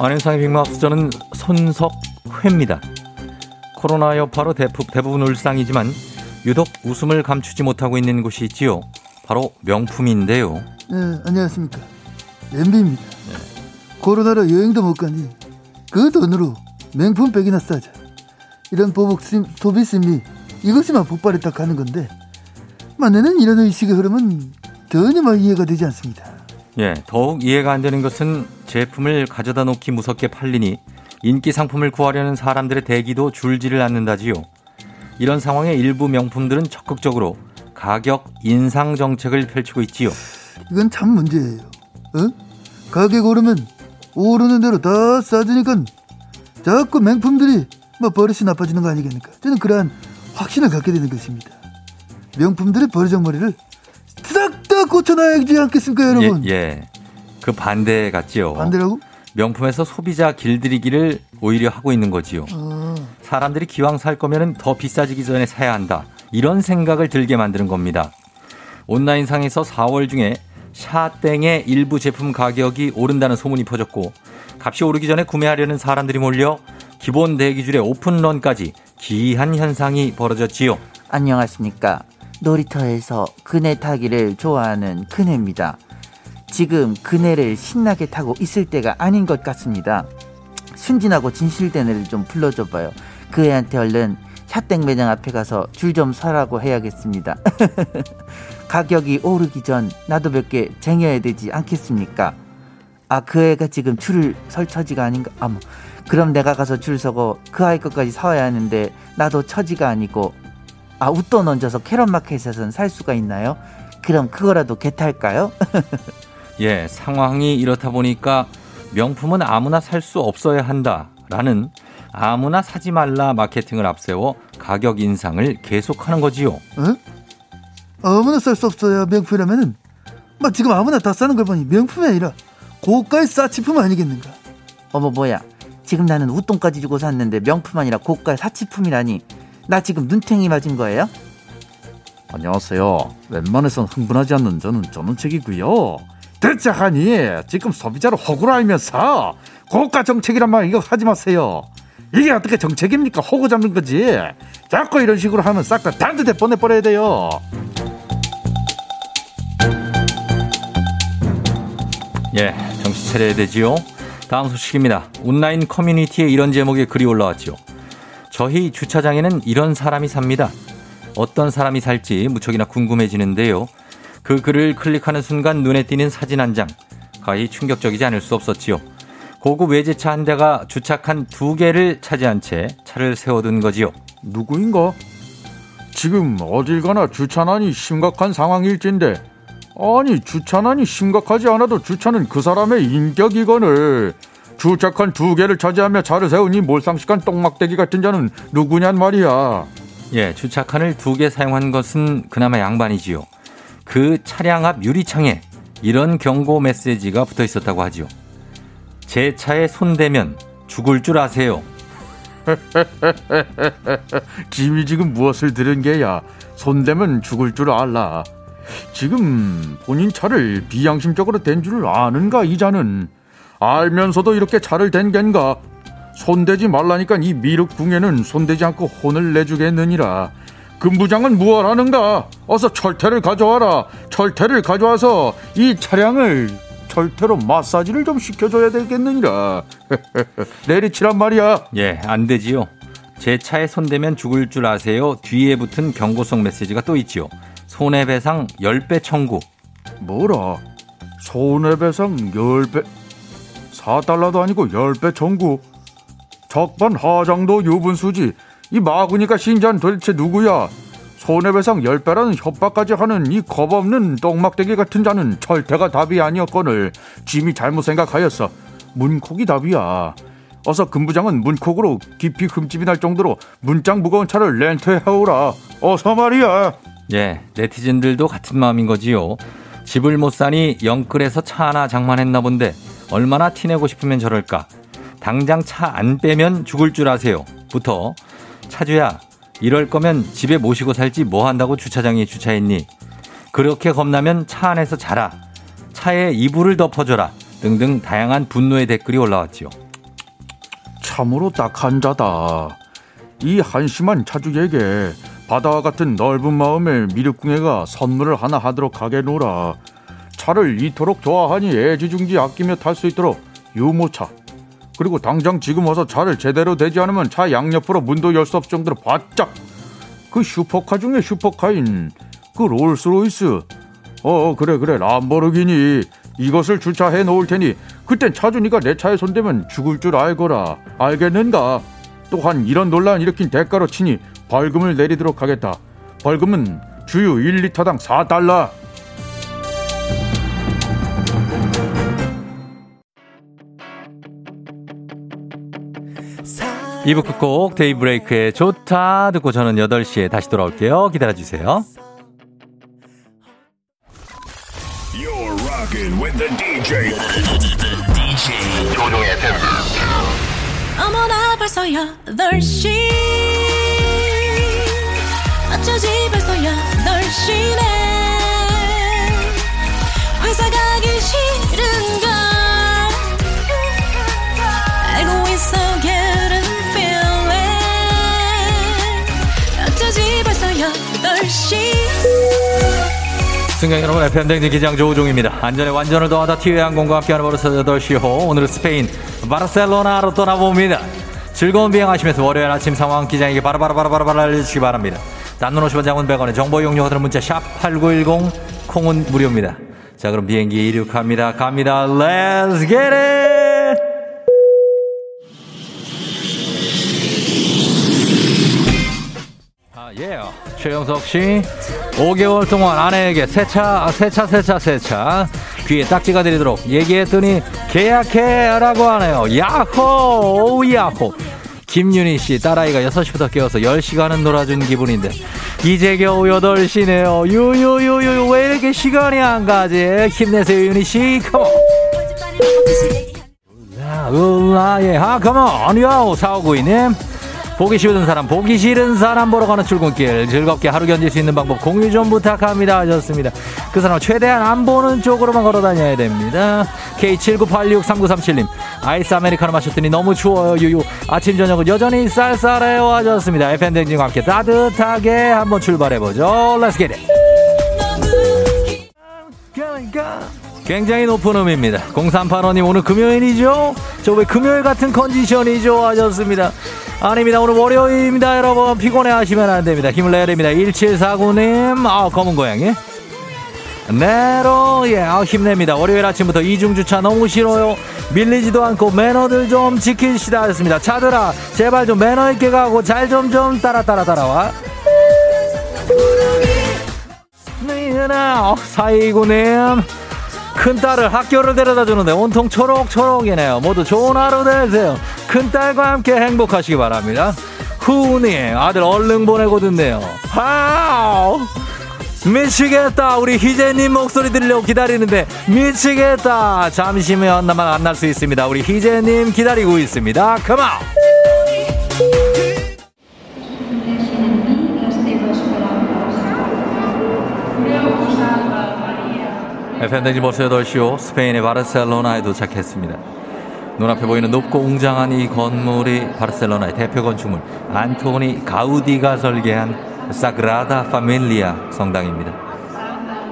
안현상의 빅마우스 저는 손석회입니다. 코로나 여파로 대부, 대부분 울상이지만 유독 웃음을 감추지 못하고 있는 곳이 있지요. 바로 명품인데요. 네, 안녕하십니까. 엠비입니다. 코로나로 여행도 못 가니 그 돈으로 명품 백이나 싸자. 이런 보복 심, 소비 심리 이것이만 폭발했다 가는 건데 만내는 이런 의식의 흐름은 전혀 막 이해가 되지 않습니다. 예, 더욱 이해가 안 되는 것은 제품을 가져다 놓기 무섭게 팔리니 인기 상품을 구하려는 사람들의 대기도 줄지를 않는다지요. 이런 상황에 일부 명품들은 적극적으로 가격 인상 정책을 펼치고 있지요. 이건 참 문제예요. 어? 가격 오르면 오르는 대로 다 싸지니까 자꾸 명품들이 뭐 버릇이 나빠지는 거 아니겠습니까? 저는 그러한 확신을 갖게 되는 것입니다. 명품들의 버르장머리를 싹다 고쳐놔야지 않겠습니까, 여러분? 예, 예. 그 반대 같지요. 반대라고? 명품에서 소비자 길들이기를 오히려 하고 있는 거지요. 어, 사람들이 기왕 살 거면은 더 비싸지기 전에 사야 한다. 이런 생각을 들게 만드는 겁니다. 온라인상에서 4월 중에 샤땡의 일부 제품 가격이 오른다는 소문이 퍼졌고 값이 오르기 전에 구매하려는 사람들이 몰려 기본 대기줄의 오픈런까지 기이한 현상이 벌어졌지요. 안녕하십니까. 놀이터에서 그네 타기를 좋아하는 그네입니다. 지금 그네를 신나게 타고 있을 때가 아닌 것 같습니다. 순진하고 진실된 애를 좀 불러줘봐요. 그 애한테 얼른 샷땡 매장 앞에 가서 줄좀 서라고 해야겠습니다. 가격이 오르기 전 나도 몇 개 쟁여야 되지 않겠습니까? 아, 그 애가 지금 줄을 설 처지가 아닌가? 아, 뭐. 그럼 내가 가서 줄 서고 그 아이 것까지 사와야 하는데 나도 처지가 아니고 아, 웃돈 얹어서 캐럿 마켓에서는 살 수가 있나요? 그럼 그거라도 개탈까요? 예, 상황이 이렇다 보니까 명품은 아무나 살 수 없어야 한다라는 아무나 사지 말라 마케팅을 앞세워 가격 인상을 계속하는 거지요. 어? 아무나 살 수 없어야 명품이라면은 막 지금 아무나 다 사는 걸 보니 명품이 아니라 고가의 사치품 아니겠는가? 어머 뭐야 지금 나는 웃돈까지 주고 샀는데 명품 아니라 고가의 사치품이라니 나 지금 눈탱이 맞은 거예요? 안녕하세요. 웬만해선 흥분하지 않는 저는 전원책이고요. 대체 하니 지금 소비자를 호구로 알면서 고가 정책이란 말 이거 하지 마세요. 이게 어떻게 정책입니까? 호구 잡는 거지. 자꾸 이런 식으로 하면 싹 다 단두대 보내버려야 돼요. 예, 정신 차려야 되지요. 다음 소식입니다. 온라인 커뮤니티에 이런 제목의 글이 올라왔죠. 저희 주차장에는 이런 사람이 삽니다. 어떤 사람이 살지 무척이나 궁금해지는데요. 그 글을 클릭하는 순간 눈에 띄는 사진 한 장. 가히 충격적이지 않을 수 없었지요. 고급 외제차 한 대가 주차칸 두 개를 차지한 채 차를 세워둔 거지요. 누구인가? 지금 어딜 가나 주차난이 심각한 상황일진데 아니 주차난이 심각하지 않아도 주차는 그 사람의 인격이거늘 주차칸 두 개를 차지하며 차를 세우니 몰상식한 똥막대기 같은 자는 누구냔 말이야 예, 주차칸을 두 개 사용한 것은 그나마 양반이지요. 그 차량 앞 유리창에 이런 경고 메시지가 붙어 있었다고 하지요. 제 차에 손대면 죽을 줄 아세요. 김이 지금 무엇을 들은 게야 손대면 죽을 줄 알라 지금 본인 차를 비양심적으로 댄 줄 아는가 이자는 알면서도 이렇게 차를 댄 겐가 손대지 말라니까 이 미륵궁에는 손대지 않고 혼을 내주겠느니라 금부장은 무엇하는가 어서 철퇴를 가져와라 철퇴를 가져와서 이 차량을 철퇴로 마사지를 좀 시켜줘야 되겠느니라 내리치란 말이야 예, 안 되지요. 제 차에 손대면 죽을 줄 아세요. 뒤에 붙은 경고성 메시지가 또 있지요. 손해배상 10배 청구. 뭐라 손해배상 10배 4달러도 아니고 10배 청구. 적반 하장도 유분수지. 이 마구니까 신자는 도대체 누구야? 손해배상 10배라는 협박까지 하는 이 겁없는 똥막대기 같은 자는 절대가 답이 아니었거늘 짐이 잘못 생각하였어. 문콕이 답이야. 어서 금부장은 문콕으로 깊이 흠집이 날 정도로 문짝 무거운 차를 렌트해오라. 어서 말이야. 예, 네티즌들도 같은 마음인 거지요. 집을 못 사니 영끌에서 차 하나 장만했나 본데 얼마나 티내고 싶으면 저럴까. 당장 차 안 빼면 죽을 줄 아세요. 부터 차주야 이럴 거면 집에 모시고 살지 뭐 한다고 주차장에 주차했니. 그렇게 겁나면 차 안에서 자라. 차에 이불을 덮어줘라. 등등 다양한 분노의 댓글이 올라왔지요. 참으로 딱한 자다. 이 한심한 차주에게 바다와 같은 넓은 마음의 미륵궁예가 선물을 하나 하도록 하게노라. 차를 이토록 좋아하니 애지중지 아끼며 탈 수 있도록 유모차. 그리고 당장 지금 와서 차를 제대로 대지 않으면 차 양옆으로 문도 열 수 없을 정도로 바짝. 그 슈퍼카 중에 슈퍼카인 그 롤스로이스. 어 그래 그래 람보르기니 이것을 주차해 놓을 테니 그땐 차주니까 내 차에 손대면 죽을 줄 알거라 알겠는가 또한 이런 논란 일으킨 대가로 치니 벌금을 내리도록 하겠다 벌금은 주유 1리터당 4달러 2부 끝곡 데이브레이크의 좋다 듣고 저는 8시에 다시 돌아올게요. 기다려주세요. You're rocking with the DJ. the DJ. 조종의 팬. 어머 어머나 벌써 8시 어쩌지 벌써 8시네 회사 가기 싫은걸 승객 여러분, FM댕진 기장 조우종입니다. 안전에 완전을 더하다 티웨이 항공과 함께하는 버릇 8시 호. 오늘은 스페인 바르셀로나로 떠나봅니다. 즐거운 비행하시면서 월요일 아침 상황 기장에게 바로바로바로바로 알려주시기 바랍니다. 단문 50원 장문 100원의 정보 이용료들은 문자 샵 8910 콩은 무료입니다. 자 그럼 비행기 이륙합니다. 갑니다. Let's get it! 아, 예. 최영석 씨, 5개월 동안 아내에게 세차, 세차, 세차, 세차. 귀에 딱지가 들리도록 얘기했더니 계약해라고 하네요. 야호! 오, 야호! 김윤희 씨, 딸아이가 6시부터 깨워서 10시간은 놀아준 기분인데, 이제 겨우 8시네요. 유유유유, 왜 이렇게 시간이 안 가지? 힘내세요, 윤희 씨. 컴온! 야, 으라예, 아, 컴온! 요, 4592님. 보기 싫은 사람, 보기 싫은 사람 보러 가는 출근길 즐겁게 하루 견딜 수 있는 방법 공유 좀 부탁합니다 하셨습니다. 그 사람 최대한 안 보는 쪽으로만 걸어 다녀야 됩니다. K79863937님 아이스 아메리카노 마셨더니 너무 추워요 유유 아침 저녁은 여전히 쌀쌀해요 하셨습니다. FM댕진과 함께 따뜻하게 한번 출발해보죠. Let's get it. 굉장히 높은 음입니다. 0385님 오늘 금요일이죠? 저 왜 금요일 같은 컨디션이죠? 하셨습니다. 아닙니다. 오늘 월요일입니다. 여러분 피곤해 하시면 안 됩니다. 힘을 내야 됩니다. 1749님 아 검은 고양이 네로 예 아, 힘냅니다. 월요일 아침부터 이중주차 너무 싫어요. 밀리지도 않고 매너들 좀 지키시다 하셨습니다. 차들아 제발 좀 매너 있게 가고 잘 좀 좀 따라 따라 따라와. 네나 사이구님 큰딸을 학교를 데려다 주는데 온통 초록초록이네요. 모두 좋은 하루 되세요. 큰딸과 함께 행복하시기 바랍니다. 후님 아들 얼른 보내고 듣네요. 하우 미치겠다. 우리 희재님 목소리 들으려고 기다리는데 미치겠다. 잠시만 만날 수 있습니다. 우리 희재님 기다리고 있습니다. 컴 온. FM댕지 벌써 8시오 스페인의 바르셀로나에 도착했습니다. 눈앞에 보이는 높고 웅장한 이 건물이 바르셀로나의 대표 건축물 안토니 가우디가 설계한 사그라다 파밀리아 성당입니다.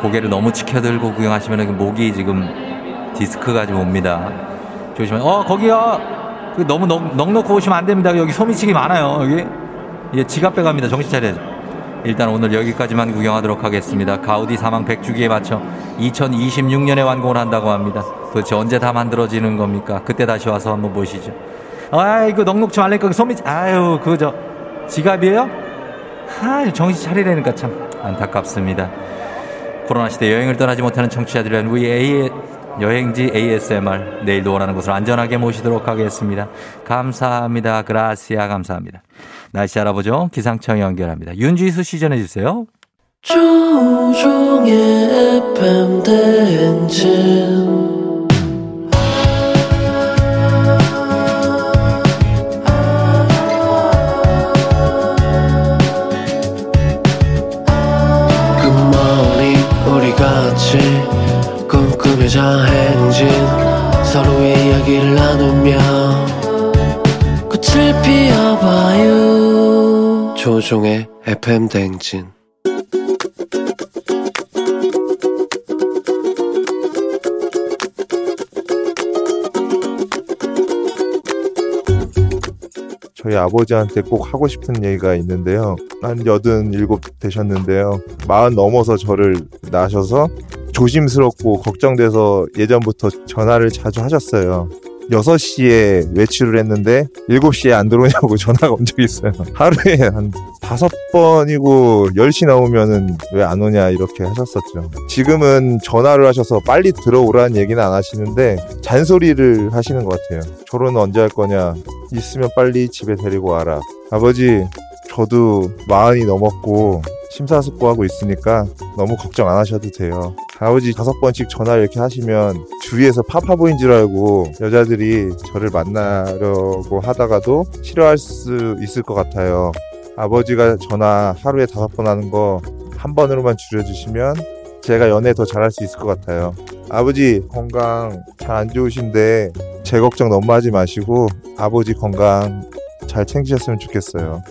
고개를 너무 치켜들고 구경하시면 목이 지금 디스크가 좀 옵니다. 조심해. 어 거기요. 그 너무 넉, 넉넉히 오시면 안 됩니다. 여기 소미치기 많아요. 여기 예, 지갑 빼갑니다. 정신 차려야죠. 일단 오늘 여기까지만 구경하도록 하겠습니다. 가우디 사망 100주기에 맞춰 2026년에 완공을 한다고 합니다. 도대체 언제 다 만들어지는 겁니까? 그때 다시 와서 한번 보시죠. 아이고 넉넉지 말라니까 소미 아유 그거 저 지갑이에요? 아 정신 차리라니까 참 안타깝습니다. 코로나 시대 여행을 떠나지 못하는 청취자들을 위한 우리 A 여행지 ASMR 내일도 원하는 곳을 안전하게 모시도록 하겠습니다. 감사합니다. 그라시아 감사합니다. 날씨 알아보죠. 기상청 연결합니다. 윤지수 씨 전해주세요. 조종의 FM 대행진 조종의 FM 대행진 저희 아버지한테 꼭 하고 싶은 얘기가 있는데요. 한 여든 일곱 되셨는데요. 마흔 넘어서 저를 낳으셔서 조심스럽고 걱정돼서 예전부터 전화를 자주 하셨어요. 6시에 외출을 했는데 7시에 안 들어오냐고 전화가 온 적이 있어요. 하루에 한 다섯 번이고 10시 나오면은 왜 안 오냐 이렇게 하셨었죠. 지금은 전화를 하셔서 빨리 들어오라는 얘기는 안 하시는데 잔소리를 하시는 것 같아요. 결혼 언제 할 거냐? 있으면 빨리 집에 데리고 와라. 아버지, 저도 마흔이 넘었고 심사숙고하고 있으니까 너무 걱정 안 하셔도 돼요. 아버지 다섯 번씩 전화를 이렇게 하시면 주위에서 파파보인 줄 알고 여자들이 저를 만나려고 하다가도 싫어할 수 있을 것 같아요. 아버지가 전화 하루에 다섯 번 하는 거 한 번으로만 줄여주시면 제가 연애 더 잘할 수 있을 것 같아요. 아버지 건강 잘 안 좋으신데 제 걱정 너무 하지 마시고 아버지 건강 잘 챙기셨으면 좋겠어요.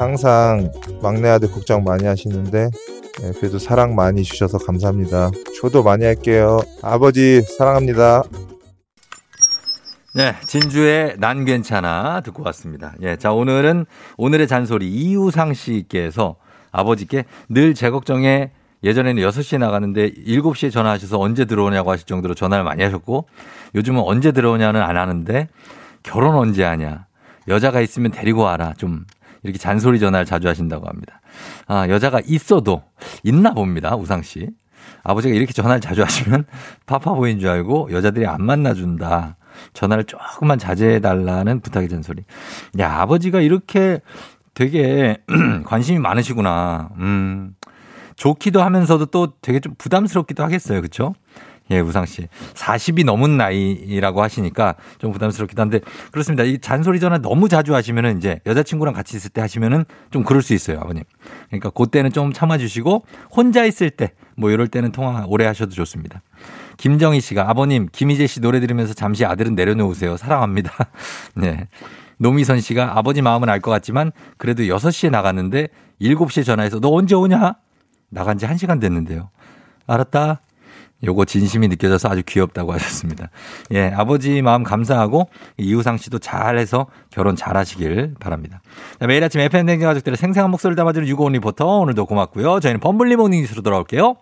항상 막내 아들 걱정 많이 하시는데 예, 그래도 사랑 많이 주셔서 감사합니다. 저도 많이 할게요. 아버지 사랑합니다. 네, 진주의 난 괜찮아 듣고 왔습니다. 예, 자, 오늘은 오늘의 잔소리 이우상 씨께서 아버지께 늘 제 걱정에 예전에는 6시에 나가는데 7시에 전화하셔서 언제 들어오냐고 하실 정도로 전화를 많이 하셨고 요즘은 언제 들어오냐는 안 하는데 결혼 언제 하냐. 여자가 있으면 데리고 와라. 좀 이렇게 잔소리 전화를 자주 하신다고 합니다. 아, 여자가 있어도 있나 봅니다. 우상 씨. 아버지가 이렇게 전화를 자주 하시면 파파 보인 줄 알고 여자들이 안 만나준다. 전화를 조금만 자제해달라는 부탁의 잔소리. 야, 아버지가 이렇게 되게 관심이 많으시구나. 음. 좋기도 하면서도 또 되게 좀 부담스럽기도 하겠어요. 그쵸? 예, 우상 씨. 40이 넘은 나이라고 하시니까 좀 부담스럽기도 한데 그렇습니다. 이 잔소리 전화 너무 자주 하시면은 이제 여자친구랑 같이 있을 때 하시면은 좀 그럴 수 있어요, 아버님. 그러니까 그때는 좀 참아주시고 혼자 있을 때 뭐 이럴 때는 통화 오래 하셔도 좋습니다. 김정희 씨가 아버님 김희재 씨 노래 들으면서 잠시 아들은 내려놓으세요. 사랑합니다. 네. 노미선 씨가 아버지 마음은 알 것 같지만 그래도 6시에 나갔는데 7시에 전화해서 너 언제 오냐? 나간 지 1시간 됐는데요. 알았다. 요거 진심이 느껴져서 아주 귀엽다고 하셨습니다. 예, 아버지 마음 감사하고 이우상 씨도 잘해서 결혼 잘하시길 바랍니다. 자, 매일 아침 FM 댕진 가족들의 생생한 목소리를 담아주는 유고온 리포터 오늘도 고맙고요. 저희는 범블리 morning 뉴스로 돌아올게요.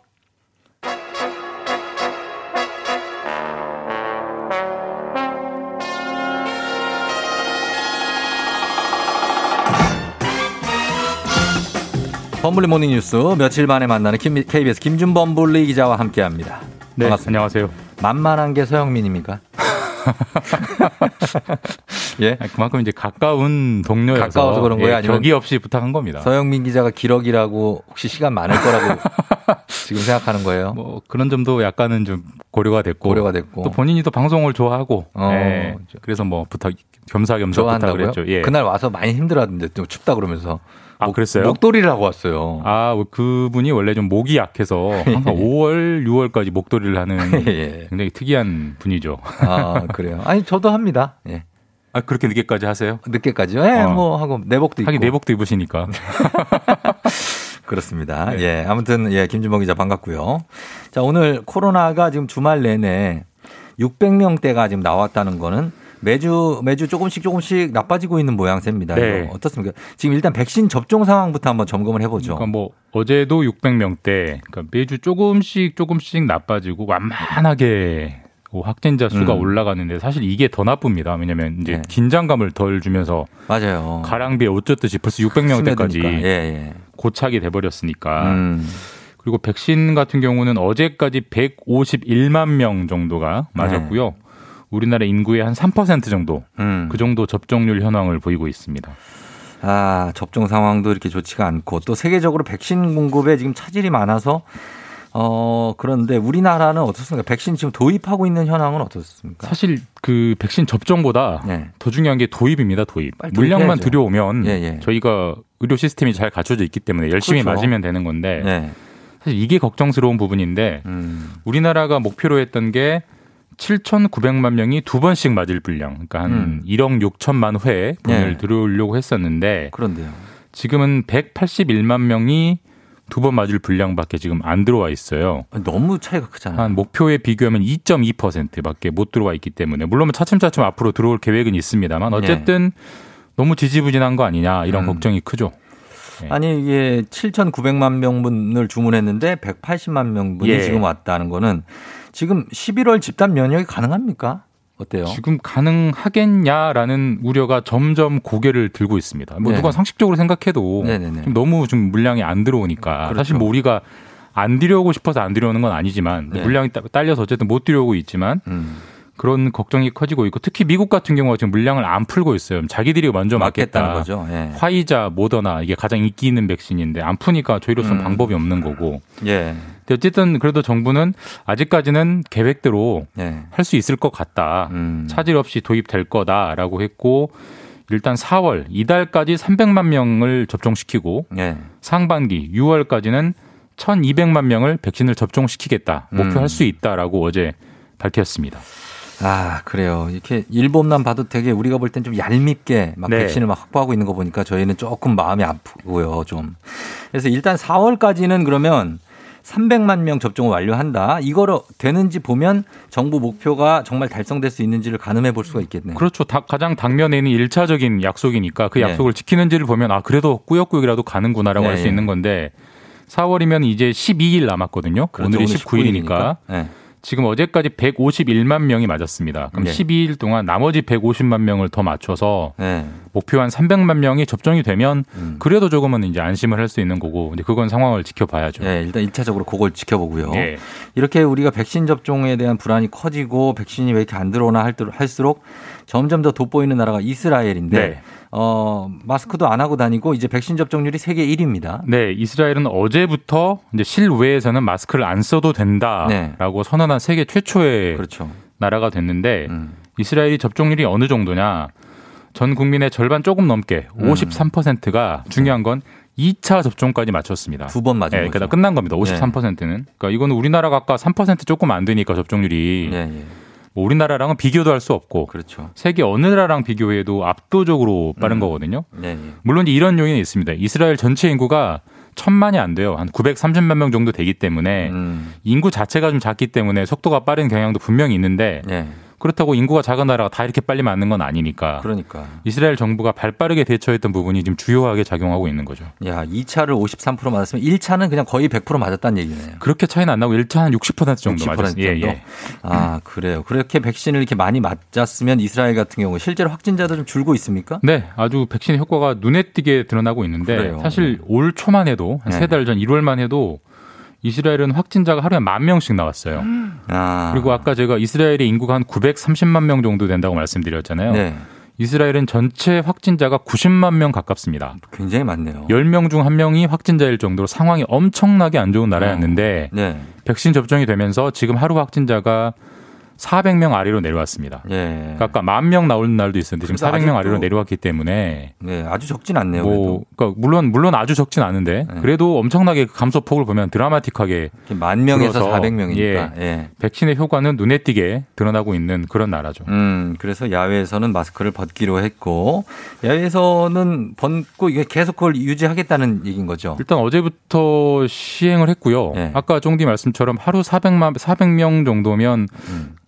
범블리 morning 뉴스 며칠 만에 만나는 김- KBS 김준범 블리 기자와 함께합니다. 네, 반갑습니다. 안녕하세요. 만만한 게 서영민입니까? 예. 그만큼 이제 가까운 동료여서 가까워서 그런 거예요? 예, 아니면 격이 없이 부탁한 겁니다. 서영민 기자가 기러기라고 혹시 시간 많을 거라고 지금 생각하는 거예요? 뭐 그런 점도 약간은 좀 고려가 됐고, 고려가 됐고. 또 본인이 또 방송을 좋아하고, 어. 예, 그래서 뭐 부탁 겸사겸사 부탁을 좋아한다고요? 했죠. 예. 그날 와서 많이 힘들었는데 좀 춥다 그러면서 아 그랬어요? 목도리를 하고 왔어요. 아 그분이 원래 좀 목이 약해서 항상 5월, 6월까지 목도리를 하는 예. 굉장히 특이한 분이죠. 아 그래요? 아니 저도 합니다. 예. 아 그렇게 늦게까지 하세요? 늦게까지요? 예, 어. 뭐 하고 내복도 입고. 하긴 내복도 입으시니까. 그렇습니다. 네. 예. 아무튼, 예, 김준범 기자 반갑고요. 자, 오늘 코로나가 지금 주말 내내 600명대가 지금 나왔다는 거는 매주, 매주 조금씩 조금씩 나빠지고 있는 모양새입니다. 네. 어떻습니까? 지금 일단 백신 접종 상황부터 한번 점검을 해보죠. 그러니까 뭐 어제도 600명대, 그러니까 매주 조금씩 조금씩 나빠지고 완만하게 뭐 확진자 수가 음. 올라가는데 사실 이게 더 나쁩니다. 왜냐면 이제 긴장감을 덜 주면서 맞아요. 가랑비에 옷 젖듯이 벌써 600명대까지 스며드니까. 예, 예. 고착이 돼버렸으니까. 음. 그리고 백신 같은 경우는 어제까지 151만 명 정도가 맞았고요. 우리나라 인구의 한 3% 정도 네. 음. 그 정도 접종률 현황을 보이고 있습니다. 아, 접종 상황도 이렇게 좋지가 않고 또 세계적으로 백신 공급에 지금 차질이 많아서 어, 그런데 우리나라는 어떻습니까? 백신 지금 도입하고 있는 현황은 어떻습니까? 사실 그 백신 접종보다 네. 더 중요한 게 도입입니다. 도입. 물량만. 들여오면 예, 예. 저희가 의료 시스템이 잘 갖춰져 있기 때문에 열심히 그렇죠. 맞으면 되는 건데 네. 사실 이게 걱정스러운 부분인데 음. 우리나라가 목표로 했던 게 7,900만 명이 두 번씩 맞을 분량, 그러니까 한 음. 1억 6천만 회 분을 네. 들어오려고 했었는데 그런데요. 지금은 181만 명이 두 번 맞을 분량밖에 지금 안 들어와 있어요. 너무 차이가 크잖아요. 한 목표에 비교하면 2.2%밖에 못 들어와 있기 때문에 물론 뭐 차츰차츰 앞으로 들어올 계획은 있습니다만 어쨌든 너무 지지부진한 거 아니냐 이런 음. 걱정이 크죠. 아니 이게 7,900만 명분을 주문했는데 180만 명분이 예. 지금 왔다는 거는 지금 11월 집단 면역이 가능합니까? 어때요? 지금 가능하겠냐라는 우려가 점점 고개를 들고 있습니다. 뭐 네. 누가 상식적으로 생각해도. 좀 너무 좀 물량이 안 들어오니까 그렇죠. 사실 뭐 우리가 안 들여오고 싶어서 안 들여오는 건 아니지만 네. 물량이 따- 딸려서 어쨌든 못 들여오고 있지만 음. 그런 걱정이 커지고 있고 특히 미국 같은 경우가 지금 물량을 안 풀고 있어요. 자기들이 먼저 맞겠다는 맞겠다. 거죠. 예. 화이자, 모더나 이게 가장 인기 있는 백신인데 안 푸니까 저희로서는 음. 방법이 없는 거고. 예. 어쨌든 그래도 정부는 아직까지는 계획대로 예. 할수 있을 것 같다. 음. 차질 없이 도입될 거다라고 했고 일단 4월 이달까지 300만 명을 접종시키고 예. 상반기 6월까지는 1,200만 명을 백신을 접종시키겠다. 목표할 음. 수 있다라고 어제 밝혔습니다. 아, 그래요. 이렇게 일본만 봐도 되게 우리가 볼 땐 좀 얄밉게 막 네. 백신을 막 확보하고 있는 거 보니까 저희는 조금 마음이 아프고요, 좀. 그래서 일단 4월까지는 그러면 300만 명 접종을 완료한다. 이거로 되는지 보면 정부 목표가 정말 달성될 수 있는지를 가늠해 볼 수가 있겠네요. 그렇죠. 다- 가장 당면에 있는 1차적인 약속이니까 그 네. 약속을 지키는지를 보면 아 그래도 꾸역꾸역이라도 가는구나라고 네, 할수 예. 있는 건데 4월이면 이제 12일 남았거든요. 그렇죠. 오늘이 오늘 19일이니까 19일이니까. 네. 지금 어제까지 151만 명이 맞았습니다. 그럼 네. 12일 동안 나머지 150만 명을 더 맞춰서 네. 목표 한 300만 명이 접종이 되면 음. 그래도 조금은 이제 안심을 할 수 있는 거고 근데 그건 상황을 지켜봐야죠. 예, 일단 1차적으로 그걸 지켜보고요. 예. 이렇게 우리가 백신 접종에 대한 불안이 커지고 백신이 왜 이렇게 안 들어오나 할- 할수록 점점 더 돋보이는 나라가 이스라엘인데 네. 어, 마스크도 안 하고 다니고 이제 백신 접종률이 세계 1위입니다. 네, 이스라엘은 어제부터 이제 실외에서는 마스크를 안 써도 된다라고 선언한 세계 최초의 네. 그렇죠. 나라가 됐는데 음. 이스라엘이 접종률이 어느 정도냐? 전 국민의 절반 조금 넘게 음. 53%가 중요한 건 2차 접종까지 마쳤습니다. 두 번 맞은 네, 거죠. 그러니까 끝난 겁니다. 53%는. 그러니까 이거는 우리나라가 아까 3% 조금 안 되니까 접종률이 예, 예. 뭐 우리나라랑은 비교도 할 수 없고 그렇죠. 세계 어느 나라랑 비교해도 압도적으로 빠른 거거든요. 예, 예. 물론 이런 요인이 있습니다. 이스라엘 전체 인구가 천만이 안 돼요. 한 930만 명 정도 되기 때문에 음. 인구 자체가 좀 작기 때문에 속도가 빠른 경향도 분명히 있는데 예. 그렇다고 인구가 작은 나라가 다 이렇게 빨리 맞는 건 아니니까 그러니까. 이스라엘 정부가 발빠르게 대처했던 부분이 지금 주요하게 작용하고 있는 거죠. 야, 2차를 53% 맞았으면 1차는 그냥 거의 100% 맞았다는 얘기네요. 그렇게 차이는 안 나고 1차 한 60% 정도 60% 맞았어요. 예? 예. 아, 그래요. 그렇게 백신을 이렇게 많이 맞았으면 이스라엘 같은 경우 실제로 확진자도 좀 줄고 있습니까? 네, 아주 백신의 효과가 눈에 띄게 드러나고 있는데 그래요. 사실 올 초만 해도 한 네. 세달전 1월만 해도 이스라엘은 확진자가 하루에 만 명씩 나왔어요. 아. 그리고 아까 제가 이스라엘의 인구가 한 930만 명 정도 된다고 말씀드렸잖아요. 네. 이스라엘은 전체 확진자가 90만 명 가깝습니다. 굉장히 많네요. 10명 중 1명이 확진자일 정도로 상황이 엄청나게 안 좋은 나라였는데 네. 백신 접종이 되면서 지금 하루 확진자가 400명 아래로 내려왔습니다. 예. 그러니까 아까 만 명 나오는 날도 있었는데 지금 그래도 400명 아직도- 아래로 내려왔기 때문에 네, 아주 적진 않네요. 뭐. 그러니까 물론 물론 아주 적진 않은데 네. 그래도 엄청나게 그 감소폭을 보면 드라마틱하게 만 명에서 줄어서 400명이니까. 예. 예. 백신의 효과는 눈에 띄게 드러나고 있는 그런 나라죠. 음, 그래서 야외에서는 마스크를 벗기로 했고, 야외에서는 벗고 이게 계속 그걸 유지하겠다는 얘기인 거죠. 일단 어제부터 시행을 했고요. 네. 아까 종디 말씀처럼 하루 400만 400명 정도면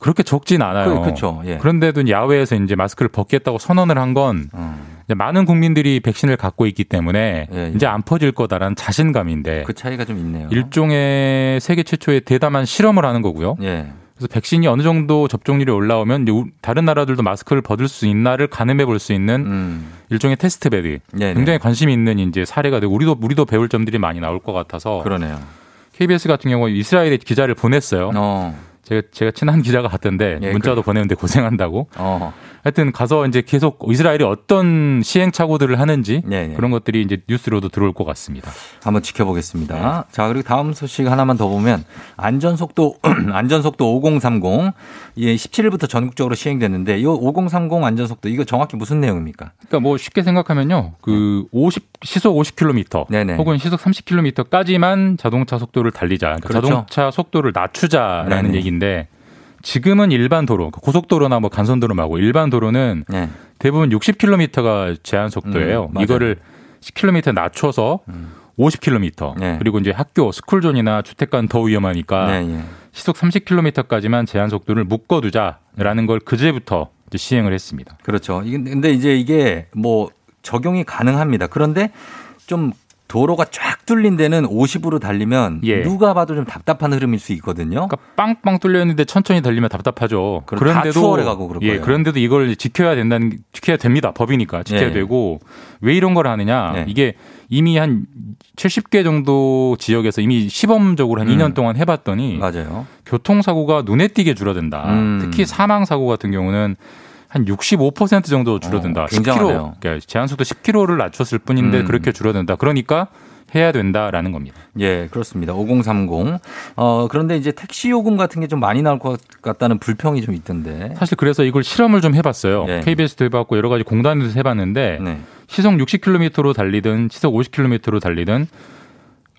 그렇게 적진 않아요. 음. 그- 그쵸, 예. 그런데도 야외에서 이제 마스크를 벗겠다고 선언을 한건 어. 많은 국민들이 백신을 갖고 있기 때문에 예, 예. 이제 안 퍼질 거다라는 자신감인데 그 차이가 좀 있네요. 일종의 세계 최초의 대담한 실험을 하는 거고요. 예. 그래서 백신이 어느 정도 접종률이 올라오면 다른 나라들도 마스크를 벗을 수 있나를 가늠해 볼 수 있는 음. 일종의 test bed. 네네. 굉장히 관심이 있는 이제 사례가 되고 우리도 우리도 배울 점들이 많이 나올 것 같아서 그러네요. KBS 같은 경우 이스라엘에 기자를 보냈어요. 어. 제가 제가 친한 기자가 갔던데 예, 문자도 보내는데 고생한다고. 어. 하여튼 가서 이제 계속 이스라엘이 어떤 시행착오들을 하는지 네네. 그런 것들이 이제 뉴스로도 들어올 것 같습니다. 한번 지켜보겠습니다. 자, 그리고 다음 소식 하나만 더 보면 안전속도 안전속도 5030 예, 17일부터 전국적으로 시행됐는데 이 5030 안전속도 이거 정확히 무슨 내용입니까? 그러니까 뭐 쉽게 생각하면요. 그 50 시속 50km 네네. 혹은 시속 30km까지만 자동차 속도를 달리자. 그러니까 그렇죠. 자동차 속도를 낮추자라는. 얘기인데 지금은 일반 도로, 그러니까 고속도로나 뭐 간선도로 말고 일반 도로는 네. 대부분 60km가 제한 속도예요. 음. 이거를 10km 낮춰서 50km 네. 그리고 이제 학교 스쿨존이나 주택가는 더 위험하니까 네, 예. 시속 30km까지만 제한 속도를 묶어두자라는 걸 그제부터 시행을 했습니다. 그렇죠. 근데 이제 이게 뭐 적용이 가능합니다. 그런데 좀 도로가 쫙 뚫린 데는 50으로 달리면 예. 누가 봐도 좀 답답한 흐름일 수 있거든요. 그러니까 빵빵 뚫려 있는데 천천히 달리면 답답하죠. 다 추월해 가고 그럴 예, 거예요. 그런데도 이걸 지켜야 된다는 지켜야 됩니다. 법이니까 지켜야 예. 되고 왜 이런 걸 하느냐? 네. 이게 이미 한 70개 정도 지역에서 이미 시범적으로 한 음. 2년 동안 해봤더니 맞아요. 교통사고가 눈에 띄게 줄어든다. 음. 특히 사망 사고 같은 경우는 한 65% 정도 줄어든다. 어, 굉장하네요. 10km, 그러니까 제한 속도 10km를 낮췄을 뿐인데 음. 그렇게 줄어든다. 그러니까 해야 된다라는 겁니다. 예, 그렇습니다. 5030. 어, 그런데 이제 택시 요금 같은 게 좀 많이 나올 것 같다는 불평이 좀 있던데. 사실 그래서 이걸 실험을 좀 해봤어요. 네. KBS도 해봤고 여러 가지 공단에서 해봤는데 네. 시속 60km로 달리든 시속 50km로 달리든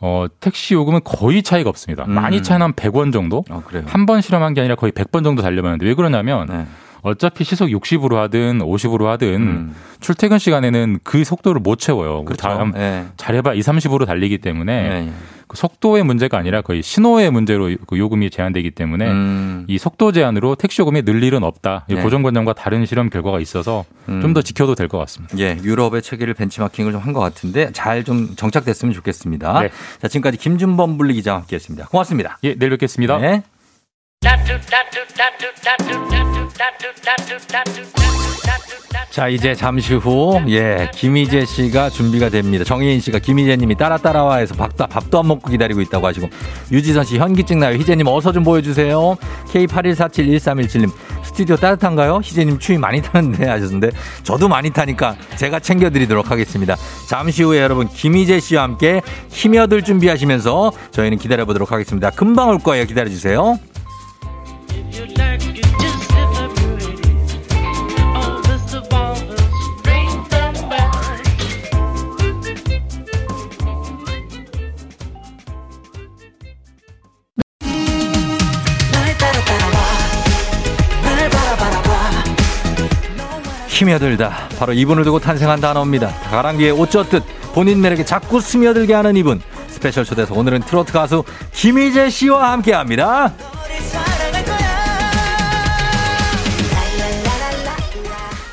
어, 택시 요금은 거의 차이가 없습니다. 음. 많이 차이는 한 100원 정도? 아, 그래요. 한번 실험한 게 아니라 거의 100번 정도 달려봤는데 왜 그러냐면 네. 어차피 시속 60으로 하든 50으로 하든 음. 출퇴근 시간에는 그 속도를 못 채워요. 그렇죠. 다음 예. 잘해봐 2, 30으로 달리기 때문에 예, 예. 그 속도의 문제가 아니라 거의 신호의 문제로 그 요금이 제한되기 때문에 음. 이 속도 제한으로 택시 요금이 늘 일은 없다. 이 네. 고정 관념과 다른 실험 결과가 있어서 음. 좀더 지켜도 될 것 같습니다. 예, 유럽의 체계를 벤치마킹을 좀 한 것 같은데 잘 좀 정착됐으면 좋겠습니다. 네. 자, 지금까지 김준범 분리 기자와 함께 했습니다. 고맙습니다. 예, 내일 뵙겠습니다. 네. 자, 이제 잠시 후, 예, 김희재 씨가 준비가 됩니다. 정혜인 씨가 김희재 님이 따라 따라와 해서 밥도, 밥도 안 먹고 기다리고 있다고 하시고, 유지선 씨 현기증 나요. 희재님 어서 좀 보여주세요. K81471317님, 스튜디오 따뜻한가요? 희재님 추위 많이 타는데 하셨는데, 저도 많이 타니까 제가 챙겨드리도록 하겠습니다. 잠시 후에 여러분, 김희재 씨와 함께 힘여들 준비하시면서 저희는 기다려보도록 하겠습니다. 금방 올 거예요. 기다려주세요. 스며들다. 바로 이분을 두고 탄생한 단어입니다. 가랑비에 옷 젖듯 본인 매력에 자꾸 스며들게 하는 이분. 스페셜 초대서 오늘은 트로트 가수 김희재 씨와 함께 합니다.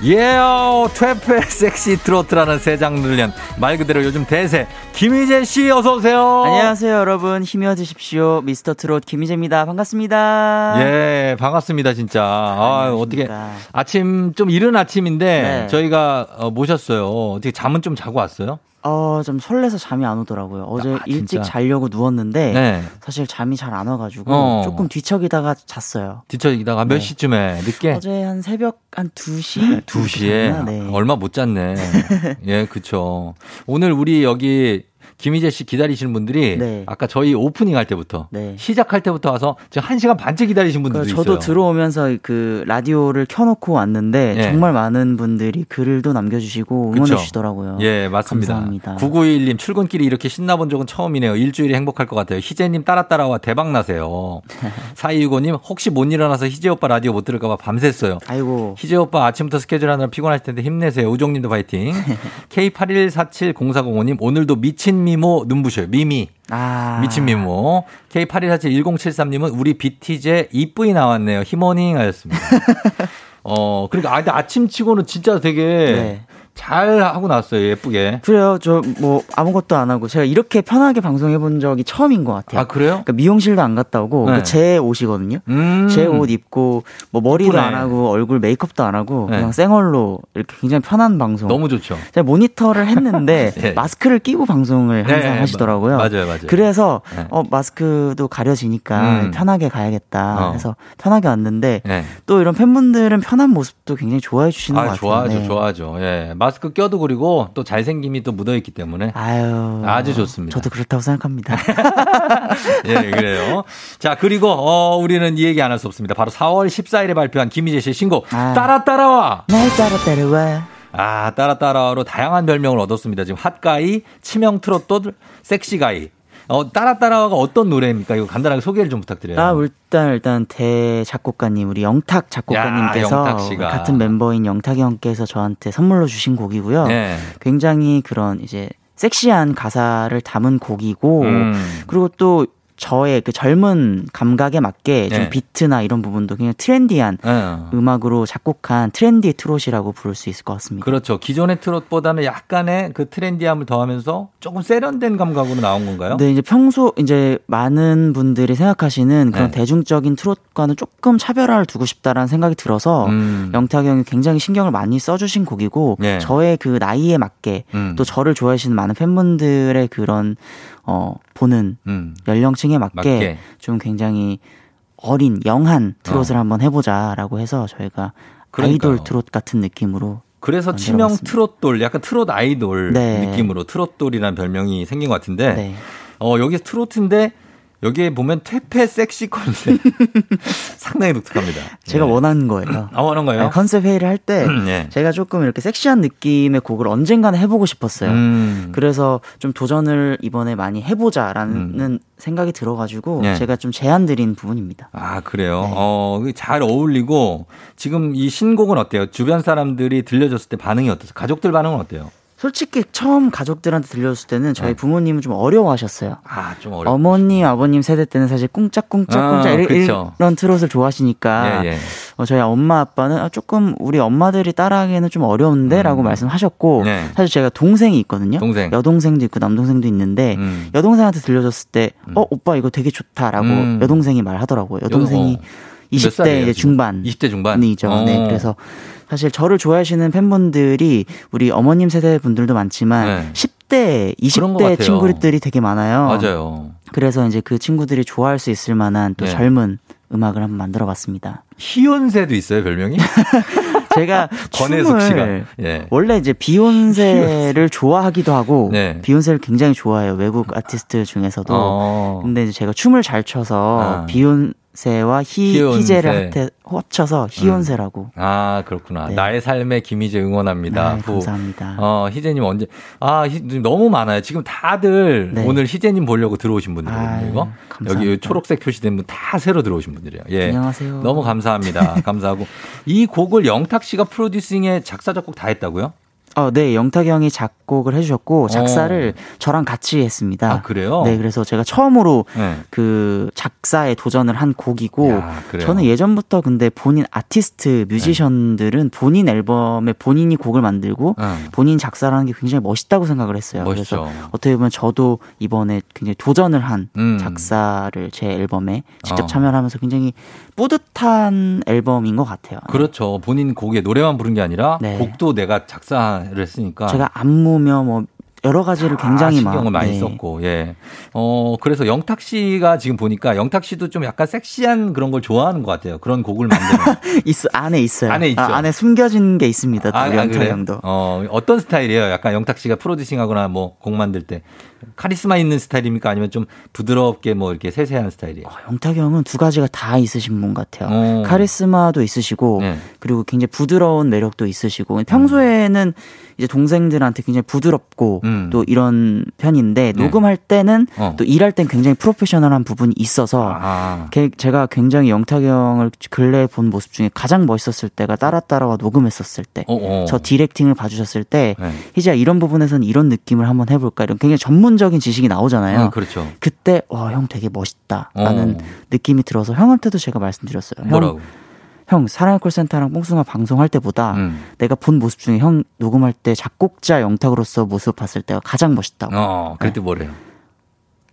예요 트래프의 섹시 트로트라는 새 장르를 연 말 그대로 요즘 대세 김희재 씨 어서 오세요. 안녕하세요, 여러분. 힘이어 주십시오. 미스터 트롯 김희재입니다. 반갑습니다. 예, 반갑습니다, 진짜. 아, 어떻게. 아침 좀 이른 아침인데 네. 저희가 어, 모셨어요. 어떻게 잠은 좀 자고 왔어요? 어, 좀 설레서 잠이 안 오더라고요. 어제 아, 일찍? 자려고 누웠는데 네. 사실 잠이 잘 안 와가지고 어. 조금 뒤척이다가 잤어요. 뒤척이다가 몇 네. 시쯤에 늦게 어제 한 새벽 한 2시? 2시에 네. 얼마 못 잤네. 예, 그쵸. 오늘 우리 여기 김희재 씨 기다리시는 분들이 네. 아까 저희 오프닝 할 때부터 네. 시작할 때부터 와서 지금 1시간 반째 기다리신 분들도 그 있어요. 저도 들어오면서 그 라디오를 켜놓고 왔는데 예. 정말 많은 분들이 글도 남겨주시고 응원해? 주시더라고요. 예, 맞습니다. 감사합니다. 9921님, 출근길이 이렇게 신나본 적은 처음이네요. 일주일이 행복할 것 같아요. 희재님 따라 따라와 대박 나세요. 4265님, 혹시 못 일어나서 희재 오빠 라디오 못 들을까봐 밤샜어요. 아이고. 희재 오빠 아침부터 스케줄 하느라 피곤하실 텐데 힘내세요. 우종님도 파이팅. K81470405님, 오늘도 미친 미모 눈부셔요. 미미. 아. 미친 미모. K81471073님은 우리 비티제 이쁘이 나왔네요. 히모닝 하셨습니다. 어, 그러니까, 아, 근데 아침 치고는 진짜 되게 네. 잘 하고 나왔어요. 예쁘게. 그래요. 저 뭐 아무것도 안 하고 제가 이렇게 편하게 방송해 본 적이 처음인 것 같아요. 아, 그래요? 그러니까 미용실도 안 갔다 오고 네. 제 옷이거든요. 음. 제옷 입고 뭐 머리도 예쁘네. 안 하고 얼굴 메이크업도 안 하고 네. 그냥 생얼로 이렇게 굉장히 편한 방송. 너무 좋죠. 제가 모니터를 했는데 네. 마스크를 끼고 방송을 항상 네, 하시더라고요. 맞아요, 맞아요. 그래서 네. 어 마스크도 가려지니까 음. 편하게 가야겠다. 어. 해서 편하게 왔는데 네. 또 이런 팬분들은 편한 모습도 굉장히 좋아해 주시는 것 아, 같아요. 좋아하죠, 네. 좋아하죠. 예. 마스크 껴도 그리고 또 잘생김이 또 묻어있기 때문에. 아유. 아주 좋습니다. 저도 그렇다고 생각합니다. 예, 그래요. 자, 그리고, 어, 우리는 이 얘기 안 할 수 없습니다. 바로 4월 14일에 발표한 김희재 씨의 신곡, 아. 따라 따라와! 날 따라 따라와. 아, 따라 따라와로 다양한 별명을 얻었습니다. 지금 핫가이, 치명 트롯도 섹시가이. 어, 따라 따라와가 어떤 노래입니까? 이거 간단하게 소개를 좀 부탁드려요. 아, 일단 일단 대 작곡가님 우리 영탁 작곡가님께서 야, 영탁 씨가. 같은 멤버인 영탁이 형께서 저한테 선물로 주신 곡이고요. 네. 굉장히 그런 이제 섹시한 가사를 담은 곡이고 음. 그리고 또 저의 그 젊은 감각에 맞게 좀 네. 비트나 이런 부분도 그냥 trendy한 어. 음악으로 작곡한 트렌디 트롯이라고 부를 수 있을 것 같습니다. 그렇죠. 기존의 트롯보다는 약간의 그 trendy함을 더하면서 조금 세련된 감각으로 나온 건가요? 네, 이제 평소 이제 많은 분들이 생각하시는 그런 네. 대중적인 트롯과는 조금 차별화를 두고 싶다라는 생각이 들어서 음. 영탁이 형이 굉장히 신경을 많이 써주신 곡이고 네. 저의 그 나이에 맞게 음. 또 저를 좋아하시는 많은 팬분들의 그런 어 보는 음. 연령층에 맞게, 맞게. 좀 굉장히 어린 young한 트롯을 한번 해보자라고 해서 저희가 어. 그러니까요. 아이돌 트롯 같은 느낌으로 그래서 치명. 트롯돌, 약간 트롯 아이돌 네. 느낌으로 트롯돌이라는 별명이 생긴 것 같은데, 네. 어, 여기 트로트인데, 여기에 보면 퇴폐 섹시 컨셉. 상당히 독특합니다. 제가 원하는 거예요. 아, 원한 거예요? 아니, 컨셉 회의를 할때 네. 제가 조금 이렇게 섹시한 느낌의 곡을 언젠가는 해보고 싶었어요. 음. 그래서 좀 도전을 이번에 많이 해보자라는 생각이 들어가지고 음. 네. 제가 좀 제안 드린 부분입니다. 아, 그래요? 네. 어, 잘 어울리고, 지금 이 신곡은 어때요? 주변 사람들이 들려줬을 때 반응이 어떠세요? 가족들 반응은 어때요? 솔직히 처음 가족들한테 들려줬을 때는 저희 부모님은 좀 어려워하셨어요. 네. 아, 좀 어려워. 어머님, 아버님 세대 때는 사실 꿍짝꿍짝꿍짝 아, 이런. 이런 트롯을 좋아하시니까 예, 예. 어, 저희 엄마 아빠는 아, 조금 우리 엄마들이 따라하기에는 좀 어려운데라고 말씀하셨고 음. 네. 사실 제가 동생이 있거든요. 동생. 여동생도 있고 남동생도 있는데 음. 여동생한테 들려줬을 때 어 오빠 이거 되게 좋다라고 음. 여동생이 말하더라고요. 여동생이 어. 몇 20대 살이에요, 이제? 중반. 20대 중반? 이죠. 어. 네. 그래서 사실 저를 좋아하시는 팬분들이 우리 어머님 세대 분들도 많지만 네. 10대, 그런 것 20대 같아요. 친구들이 되게 많아요. 맞아요. 그래서 이제 그 친구들이 좋아할 수 있을 만한 또 네. 젊은 음악을 한번 만들어 봤습니다. 희연새도 있어요, 별명이? 제가 권혜숙 씨가. 예. 원래 이제 비욘세를 좋아하기도 하고 네. 비욘세를 굉장히 좋아해요. 외국 아티스트 중에서도. 어. 근데 이제 제가 춤을 잘 춰서 아. 비욘 세와 희. 희재를 합해, 합쳐서 희욘세라고. 아, 그렇구나. 나의 삶의 김희재 응원합니다. 네, 후. 감사합니다. 어, 희재님 언제, 아, 희- 너무 많아요. 지금 다들 네. 오늘 희재님 보려고 들어오신 분들이거든요, 이거. 감사합니다. 여기 초록색 표시된 분 다 새로 들어오신 분들이에요. 예. 안녕하세요. 너무 감사합니다. 감사하고. 이 곡을 영탁 씨가 프로듀싱에 작사, 작곡 다 했다고요? 어, 네, 영탁이 형이 작곡을 해주셨고 작사를 저랑 같이 했습니다. 어. 아, 그래요? 네, 그래서 제가 처음으로 네. 그 작사에 도전을 한 곡이고 야? 저는 예전부터 근데 본인 아티스트 뮤지션들은 본인 앨범에 본인이 곡을 만들고 응. 본인 작사를 하는 게 굉장히 멋있다고 생각을 했어요. 멋있죠. 그래서 어떻게 보면 저도 이번에 굉장히 도전을 한 음. 작사를 제 앨범에 직접 어. 참여를 하면서 굉장히 뿌듯한 앨범인 것 같아요. 그렇죠. 본인 곡에 노래만 부른 게 아니라 네. 곡도 내가 작사를 했으니까. 제가 안무며 뭐 여러 가지를 굉장히 아, 신경을 막, 많이 네. 썼고, 예. 어, 그래서 영탁 씨가 지금 보니까 영탁 씨도 좀 약간 섹시한 그런 걸 좋아하는 것 같아요. 그런 곡을 만드는. 있 안에 있어요. 안에 있죠. 아, 안에 숨겨진 게 있습니다. 또 아, 아, 영탁 그래요? 형도. 어, 어떤 스타일이에요? 약간 영탁 씨가 프로듀싱 하거나 뭐 곡 만들 때. 카리스마 있는 스타일입니까? 아니면 좀 부드럽게 뭐 이렇게 세세한 스타일이에요? 영탁 형은 두 가지가 다 있으신 분 같아요. 어. 카리스마도 있으시고 네. 그리고 굉장히 부드러운 매력도 있으시고 평소에는 이제 동생들한테 굉장히 부드럽고 음. 또 이런 편인데 네. 녹음할 때는 어. 또 일할 땐 굉장히 프로페셔널한 부분이 있어서 아. 게- 제가 굉장히 영탁 형을 근래에 본 모습 중에 가장 멋있었을 때가 따라 따라와 녹음했었을 때. 어, 어. 저 디렉팅을 봐주셨을 때 네. 희재야 이런 부분에서는 이런 느낌을 한번 해볼까 이런 굉장히 전문 적인 지식이 나오잖아요. 어, 그렇죠. 그때 와 형 되게 멋있다라는 어. 느낌이 들어서 형한테도 제가 말씀드렸어요. 형, 뭐라고? 형 사랑의 콜센터랑 뽕숭아 방송할 때보다 음. 내가 본 모습 중에 형 녹음할 때 작곡자 영탁으로서 모습 봤을 때가 가장 멋있다고. 어, 그때 뭐래요?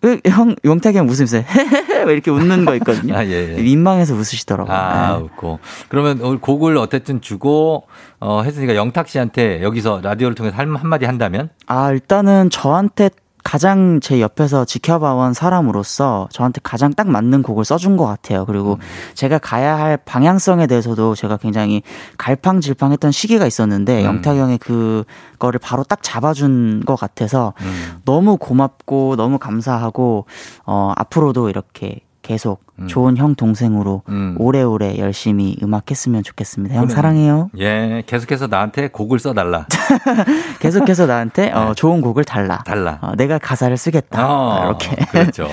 그형 영탁이 형 웃으면서 헤헤헤 이렇게 웃는 거 있거든요. 아, 예, 예. 민망해서 웃으시더라고요. 아, 네. 웃고. 그러면 오늘 곡을 어쨌든 주고, 어, 했으니까 영탁 씨한테 여기서 라디오를 통해서 한, 한마디 한다면? 아, 일단은 저한테 가장 제 옆에서 지켜봐온 사람으로서 저한테 가장 딱 맞는 곡을 써준 것 같아요. 그리고 제가 가야 할 방향성에 대해서도 제가 굉장히 갈팡질팡했던 시기가 있었는데 음. 영탁 형의 그거를 바로 딱 잡아준 것 같아서 음. 너무 고맙고 너무 감사하고 어, 앞으로도 이렇게 계속 좋은 형 동생으로 음. 오래오래 열심히 음악했으면 좋겠습니다. 형 그래. 사랑해요. 예, 계속해서 나한테 곡을 써달라. 계속해서 나한테 어, 좋은 곡을 달라. 달라. 어, 내가 가사를 쓰겠다. 어, 이렇게. 그렇죠.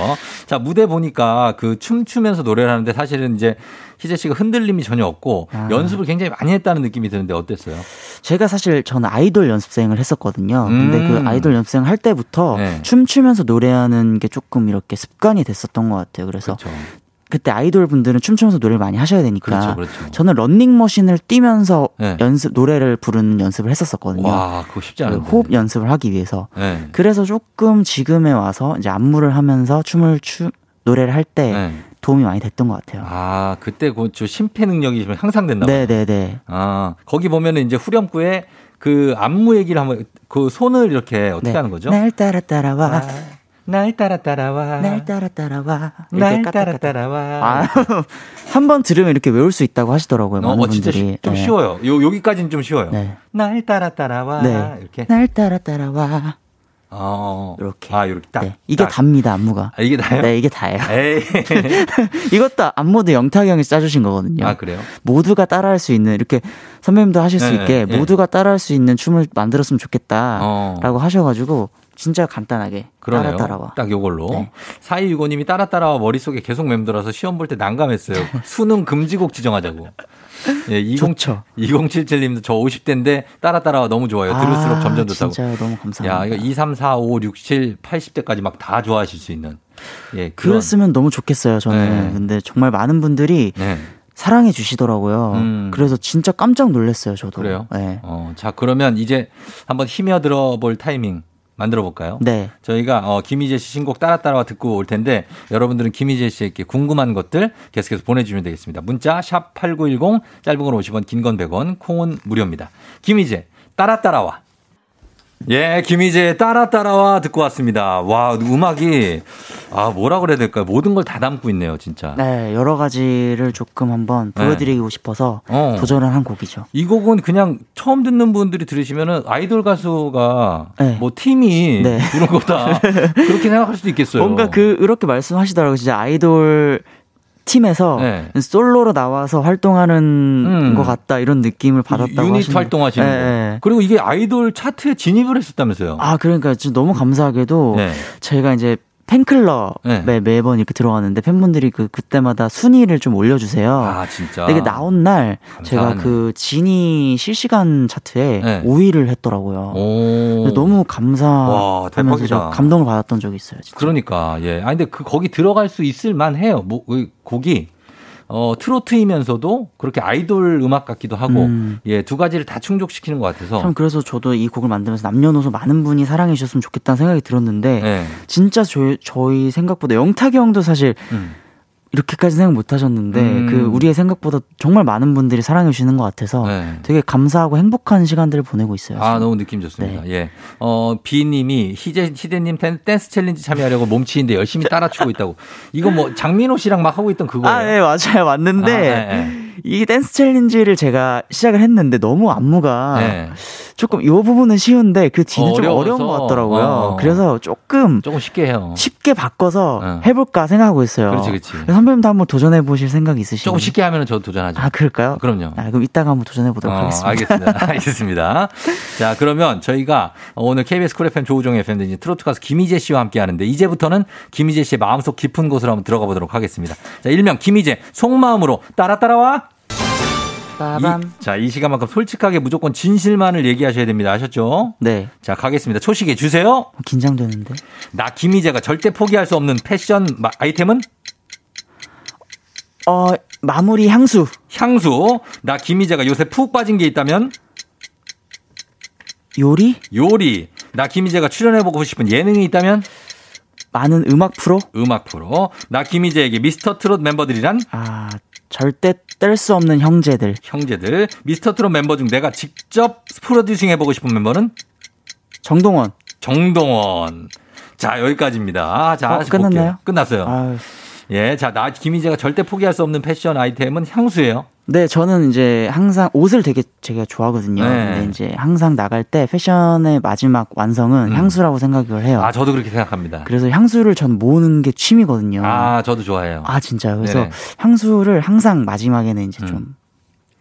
자, 무대 보니까 그 춤추면서 노래를 하는데 사실은 이제 희재 씨가 흔들림이 전혀 없고 아. 연습을 굉장히 많이 했다는 느낌이 드는데 어땠어요? 제가 사실 저는 아이돌 연습생을 했었거든요. 근데 음. 그 아이돌 연습생 할 때부터 네. 춤추면서 노래하는 게 조금 이렇게 습관이 됐었던 것 같아요. 그래서 그 때 아이돌 분들은 춤추면서 노래를 많이 하셔야 되니까 그렇죠, 그렇죠. 저는 런닝머신을 뛰면서 네. 연습 노래를 부르는 연습을 했었었거든요. 와, 그거 쉽지 그 않은데. 호흡 연습을 하기 위해서. 네. 그래서 조금 지금에 와서 이제 안무를 하면서 춤을 추 노래를 할때 네. 도움이 많이 됐던 것 같아요. 아, 그때 그저 심폐 능력이 좀 향상됐나 봐요. 네, 네, 네. 아, 거기 보면은 이제 후렴구에 그 안무 얘기를 한번 그 손을 이렇게 어떻게 네. 하는 거죠? 날 따라 따라와. 날 따라 따라와. 날 따라 따라와. 날 따라. 따라와. 아, 한 번 들으면 이렇게 외울 수 있다고 하시더라고요. 어, 많은 어, 분들이. 쉬- 좀 네. 쉬워요. 요 여기까지는 좀 쉬워요. 네. 날 따라 따라와. 네. 이렇게. 날 따라 따라와. 어. 이렇게. 아, 이렇게 딱. 네. 이게 딱. 답니다, 안무가. 아, 이게 다요? 네, 이게 다예요. 이것도 안무도 영탁이 형이 짜주신 거거든요. 아, 그래요? 모두가 따라할 수 있는 이렇게 선배님도 하실 수 네, 있게 네. 모두가 따라할 수 있는 춤을 만들었으면 좋겠다라고 어. 하셔가지고 진짜 간단하게 그러네요. 따라 따라와. 딱 요걸로. 네. 4265님이 따라 따라와 머릿속에 계속 맴돌아서 시험 볼 때 난감했어요. 수능 금지곡 지정하자고. 예, 20, 좋죠. 2077님도 저 50대인데 따라 따라와 너무 좋아요. 들을수록 아, 점점 좋다고. 진짜 너무 감사합니다. 야, 이거 2, 3, 4, 5, 6, 7, 80대까지 막 다 좋아하실 수 있는. 예. 그랬으면 너무 좋겠어요, 저는. 네. 근데 정말 많은 분들이 네. 사랑해 주시더라고요. 음. 그래서 진짜 깜짝 놀랐어요, 저도. 그래요? 네. 어, 자, 그러면 이제 한번 힘여 들어 볼 타이밍 만들어 볼까요? 네. 저희가 어, 김희재 씨 신곡 따라 따라와 듣고 올 텐데 여러분들은 김희재 씨에게 궁금한 것들 계속해서 보내주시면 되겠습니다. 문자 샵 #8910 짧은 건 50원, 긴 건 100원, 콩은 무료입니다. 김희재 따라 따라와. 예, 김희재 따라 따라와 듣고 왔습니다. 와, 음악이 아 뭐라 그래야 될까요? 모든 걸 다 담고 있네요, 진짜. 네, 여러 가지를 조금 한번 보여드리고 싶어서 어. 도전을 한 곡이죠. 이 곡은 그냥 처음 듣는 분들이 들으시면은 아이돌 가수가 네. 뭐 팀이 네. 부른 거다 그렇게 생각할 수도 있겠어요. 뭔가 그, 이렇게 말씀하시더라고요. 진짜 아이돌 팀에서 네. 솔로로 나와서 활동하는 음. 것 같다 이런 느낌을 받았다고 유닛 하시는 활동하시는 네, 거. 네. 그리고 이게 아이돌 차트에 진입을 했었다면서요. 아 그러니까 진짜 너무 감사하게도 네. 저희가 이제 팬클럽에 네. 매번 이렇게 들어가는데 팬분들이 그 그때마다 순위를 좀 올려주세요. 아 진짜. 이게 나온 날 제가 감사하네. 그 지니 실시간 차트에 네. 5위를 했더라고요. 너무 와, 감사하면서 감동을 받았던 적이 있어요. 진짜. 그러니까 예. 아 근데 그 거기 들어갈 수 있을 만해요. 뭐그 곡이 어 트로트이면서도 그렇게 아이돌 음악 같기도 하고 음. 예두 가지를 다 충족시키는 것 같아서. 참 그래서 저도 이 곡을 만들면서 남녀노소 많은 분이 사랑해 주셨으면 좋겠다는 생각이 들었는데 예. 진짜 저희, 저희 생각보다 영탁이 형도 사실 음. 이렇게까지 생각 못 하셨는데 음. 그 우리의 생각보다 정말 많은 분들이 사랑해 주시는 것 같아서 네. 되게 감사하고 행복한 시간들을 보내고 있어요. 아, 너무 느낌 좋습니다. 예. 어, 비님이 희재, 희대님 댄- 댄스 challenge 참여하려고 몸치인데 열심히 따라추고 있다고. 이거 뭐 장민호 씨랑 막 하고 있던 그거예요. 아, 네, 맞아요. 맞는데, 아, 네, 네. 이 댄스 challenge를 제가 시작을 했는데 너무 안무가 네. 조금 이 부분은 쉬운데 그 뒤는 좀 어려워서. 어려운 것 같더라고요. 어. 그래서 조금 조금 쉽게 해요. 쉽게 바꿔서 어. 해볼까 생각하고 있어요. 그렇지, 그렇지. 선배님도 한번 도전해 보실 생각 있으시죠? 조금 쉽게 하면 저도 도전하죠. 아, 그럴까요? 그럼요. 아, 그럼 이따가 한번 도전해 보도록 어, 하겠습니다. 알겠습니다. 알겠습니다. 자, 그러면 저희가 오늘 KBS 쿨 FM 조우종 FM 등 트로트 가수 김희재 씨와 함께 하는데 이제부터는 김희재 씨의 마음속 깊은 곳으로 한번 들어가 보도록 하겠습니다. 자, 일명 김희재 속마음으로 따라 따라와. 빠밤. 이, 자, 이 시간만큼 솔직하게 무조건 진실만을 얘기하셔야 됩니다. 아셨죠? 네. 자, 가겠습니다. 초식에 주세요. 긴장되는데. 나 김희재가 절대 포기할 수 없는 패션 마- 아이템은 어, 마무리 향수. 향수. 나 김희재가 요새 푹 빠진 게 있다면 요리? 요리. 나 김희재가 출연해보고 싶은 예능이 있다면 많은 음악 프로? 음악 프로. 나 김희재에게 미스터 트롯 멤버들이란 아, 절대 뗄 수 없는 형제들. 형제들. 미스터 트롯 멤버 중 내가 직접 프로듀싱 해보고 싶은 멤버는 정동원. 정동원. 자, 여기까지입니다. 자, 어, 끝났나요? 끝났어요. 아, 예, 자, 나 김희재가 절대 포기할 수 없는 패션 아이템은 향수예요. 네, 저는 이제 항상 옷을 되게 제가 좋아하거든요. 네. 근데 이제 항상 나갈 때 패션의 마지막 완성은 음. 향수라고 생각을 해요. 아, 저도 그렇게 생각합니다. 그래서 향수를 전 모으는 게 취미거든요. 아, 저도 좋아해요. 아, 진짜요? 그래서 네네. 향수를 항상 마지막에는 이제 좀 음.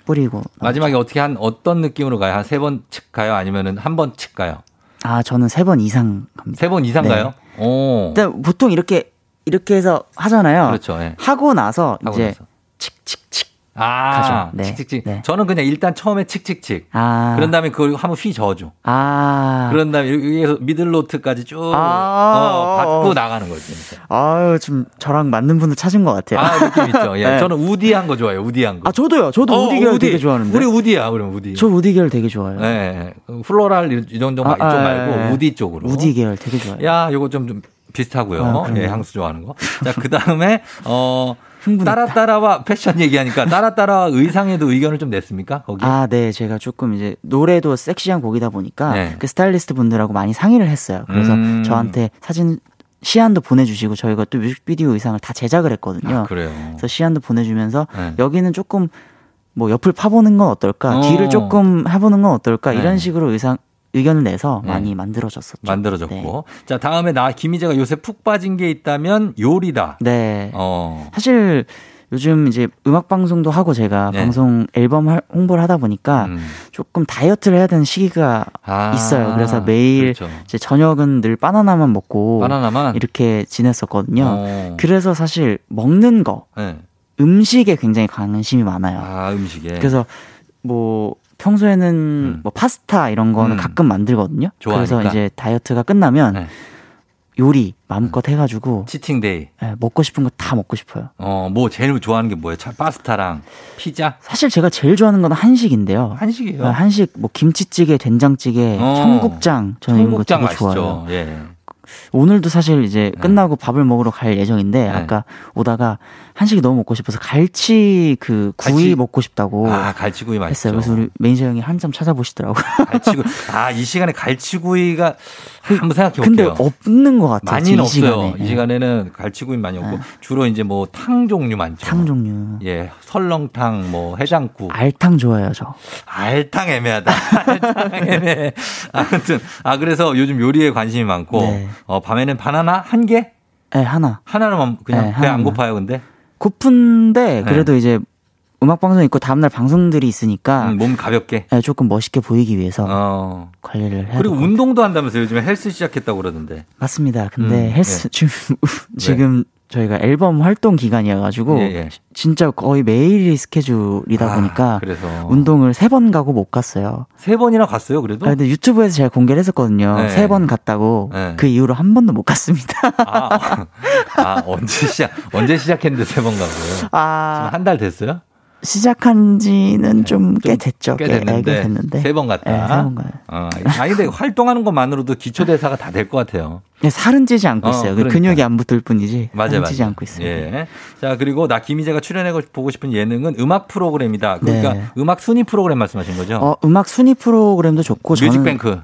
뿌리고. 마지막에 어떻게 한 어떤 느낌으로 가요? 한 세번칙 가요? 아니면은 한번칙 가요? 아, 저는 세 번 이상 갑니다. 세 번 이상 네. 가요? 오. 근데 보통 이렇게 이렇게 해서 하잖아요. 그렇죠. 예. 하고 나서 하고 이제 나서. 칙칙칙. 아, 가죠. 네. 칙칙칙. 네. 저는 그냥 일단 처음에 칙칙칙. 아. 그런 다음에 그걸 한번 휘 저어줘. 아. 그런 다음에 여기에서 미들노트까지 쭉 아. 어, 받고 나가는 거죠. 아유, 좀 저랑 맞는 분들 찾은 것 같아요. 아, 느낌 있죠. 예. 네. 저는 우디한 거 좋아해요. 우디한 거. 아, 저도요. 저도 어, 우디 계열 우디. 되게 좋아하는데. 우리 우디야, 그럼 우디. 저 우디 계열 되게 좋아해요. 네. 플로랄 이 정도 아, 쪽 아, 말고 예. 우디 쪽으로. 우디 계열 되게 좋아해요. 야, 요거 좀, 좀 비슷하고요. 아. 예, 향수 좋아하는 거. 자, 그 다음에, 어, 흥분했다. 따라 따라와 패션 얘기하니까 따라 따라 의상에도 의견을 좀 냈습니까? 거기? 아, 네. 제가 조금 이제 노래도 섹시한 곡이다 보니까 네. 그 스타일리스트 분들하고 많이 상의를 했어요. 그래서 음. 저한테 사진 시안도 보내주시고 저희가 또 뮤직비디오 의상을 다 제작을 했거든요. 아, 그래요. 그래서 시안도 보내주면서 네. 여기는 조금 뭐 옆을 파보는 건 어떨까, 어. 뒤를 조금 해보는 건 어떨까 네. 이런 식으로 의상 의견을 내서 네. 많이 만들어졌었죠. 만들어졌고. 자, 다음에 나 김희재가 요새 푹 빠진 게 있다면 요리다. 네. 어. 사실 요즘 이제 음악 방송도 하고 제가 네. 방송 앨범 할- 홍보를 하다 보니까 음. 조금 다이어트를 해야 되는 시기가 아, 있어요. 그래서 매일 그렇죠. 이제 저녁은 늘 바나나만 먹고 바나나만? 이렇게 지냈었거든요. 어. 그래서 사실 먹는 거, 네. 음식에 굉장히 관심이 많아요. 아, 음식에. 그래서 뭐 평소에는 뭐 파스타 이런 거는 음. 가끔 만들거든요. 좋아하니까. 그래서 이제 다이어트가 끝나면 네. 요리 마음껏 해가지고 cheating day. 예, 먹고 싶은 거 다 먹고 싶어요. 어, 뭐 제일 좋아하는 게 뭐예요? 차- 파스타랑 피자? 사실 제가 제일 좋아하는 건 한식인데요. 한식이에요. 아, 한식 뭐 김치찌개, 된장찌개, 어. 청국장 저는 이런 거 청국장 되게 맛있죠. 좋아해요. 예. 오늘도 사실 이제 끝나고 밥을 먹으러 갈 예정인데 네. 아까 오다가 한식이 너무 먹고 싶어서 갈치 그 구이 갈치? 먹고 싶다고 아, 갈치구이 맛있죠. 했어요. 그래서 우리 매니저 형이 한참 찾아보시더라고요. 갈치구이. 아, 이 시간에 갈치구이가 한번 생각해 근데 볼게요. 없는 것 같아요. 많이는 이 없어요. 시간에. 네. 이 시간에는 갈치구이 많이 없고 주로 이제 뭐 탕 종류 많죠. 탕 종류. 예, 설렁탕, 뭐 해장국. 알탕 좋아해요, 저. 알탕 애매하다. 알탕 애매해. 아무튼 아 그래서 요즘 요리에 관심이 많고 네. 어 밤에는 바나나 한 개? 네, 하나. 하나로만 그냥 네, 배 안. 고파요, 근데? 고픈데 그래도 이제 음악 방송 있고 다음날 방송들이 있으니까 음, 몸 가볍게. 네, 조금 멋있게 보이기 위해서 어. 관리를 해야 그리고. 운동도 한다면서요. 요즘에 헬스 시작했다고 그러던데. 맞습니다. 근데 음, 헬스 네. 지금 지금 저희가 앨범 활동 기간이어가지고 예, 예. 진짜 거의 매일이 스케줄이다 아, 보니까 그래서 운동을 세 번 가고 못 갔어요. 세 번이나 갔어요, 그래도? 아, 근데 유튜브에서 제가 공개를 했었거든요. 네. 세번 갔다고 네. 그 이후로 한 번도 못 갔습니다. 아, 아, 언제 시작 언제 시작했는데 세 번 가고요. 아 한 달 됐어요? 시작한 지는 좀 꽤 됐죠. 꽤 꽤 됐는데, 꽤 됐는데. 세 번 갔다. 네, 세번 가요. 어, 아니 근데 활동하는 것만으로도 기초 대사가 다 될 것 같아요. 네, 살은 찌지 않고 어, 있어요. 그 그러니까. 근육이 안 붙을 뿐이지 맞아요, 살은 찌지. 않고 있어요. 예. 자 그리고 나 김희재가 출연해 보고 싶은 예능은 음악 프로그램이다. 그러니까 네. 음악 순위 프로그램 말씀하신 거죠? 어, 음악 순위 프로그램도 좋고 뮤직뱅크.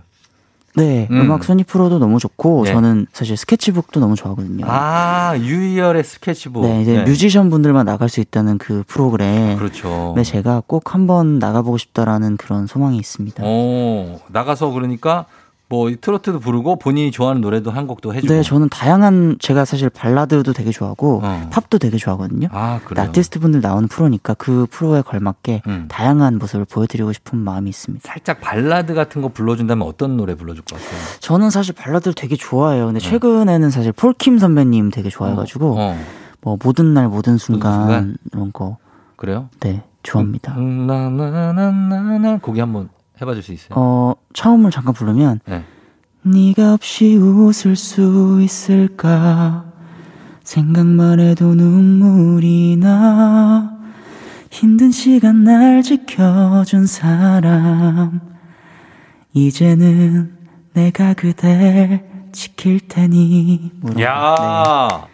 네, 음. 음. 악 순위 프로도 너무 좋고 네. 저는 사실 스케치북도 너무 좋아하거든요. 아 유희열의 스케치북. 네, 이제 뮤지션 분들만 나갈 수 있다는 그 프로그램. 그렇죠. 네, 제가 꼭 한번 나가보고 싶다라는 그런 소망이 있습니다. 어 나가서 그러니까 뭐 트로트도 부르고 본인이 좋아하는 노래도 한 곡도 해주고. 네, 저는 다양한 제가 사실 발라드도 되게 좋아하고 어. 팝도 되게 좋아하거든요. 아 그래요. 아티스트 분들 나오는 프로니까 그 프로에 걸맞게 음. 다양한 모습을 보여드리고 싶은 마음이 있습니다. 살짝 발라드 같은 거 불러준다면 어떤 노래 불러줄 것 같아요? 저는 사실 발라드를 되게 좋아해요. 근데 최근에는 사실 폴킴 선배님 되게 좋아해가지고 어. 뭐 모든 날 모든 순간, 순간? 이런 거 그래요? 네, 좋아합니다. 음, 나나나나나 거기 한번 해봐줄 수 있어요? 어, 처음을 잠깐 부르면 네. 네가 없이 웃을 수 있을까 생각만 해도 눈물이 나 힘든 시간 날 지켜준 사람 이제는 내가 그댈 지킬 테니 뭐라고. 야,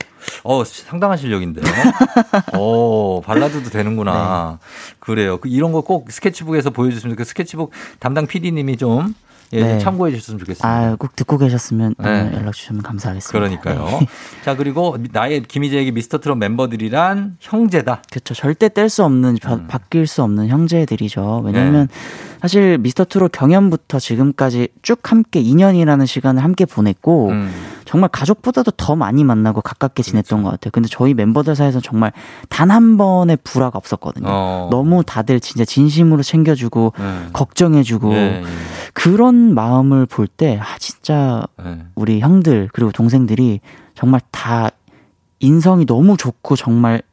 어 상당한 실력인데. 어 발라드도 되는구나. 그래요. 그 이런 거 꼭 스케치북에서 보여주시면 그 스케치북 담당 PD님이 좀 예, 좀 네. 참고해 주셨으면 좋겠습니다. 아, 꼭 듣고 계셨으면 어, 네. 연락 주시면 감사하겠습니다. 그러니까요. 네. 자, 그리고 나의 김희재에게 미스터 트롯 멤버들이란 형제다. 그렇죠. 절대 뗄 수 없는 바, 음. 바 뀔 수 없는 형제들이죠. 왜냐면 네. 사실 미스터 트롯 경연부터 지금까지 쭉 함께 2년이라는 시간을 함께 보냈고 음. 정말 가족보다도 더 많이 만나고 가깝게 지냈던 그렇죠. 것 같아요. 근데 저희 멤버들 사이에서 정말 단 한 번의 불화가 없었거든요. 어. 너무 다들 진짜 진심으로 챙겨주고 네. 걱정해주고 예, 예. 그런 마음을 볼 때 아, 진짜 예. 우리 형들 그리고 동생들이 정말 다 인성이 너무 좋고 정말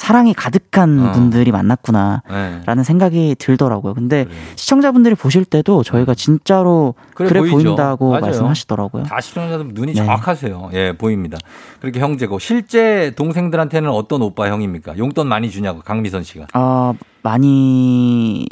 사랑이 가득한 어. 분들이 만났구나. 예. 라는 생각이 들더라고요. 근데 시청자분들이 보실 때도 저희가 진짜로 그래 그래. 보인다고 맞아요. 말씀하시더라고요. 다 시청자들 눈이 네. 정확하세요. 예, 보입니다. 그렇게 형제고 실제 동생들한테는 어떤 오빠 형입니까? 용돈 많이 주냐고 강미선 씨가. 아, 많이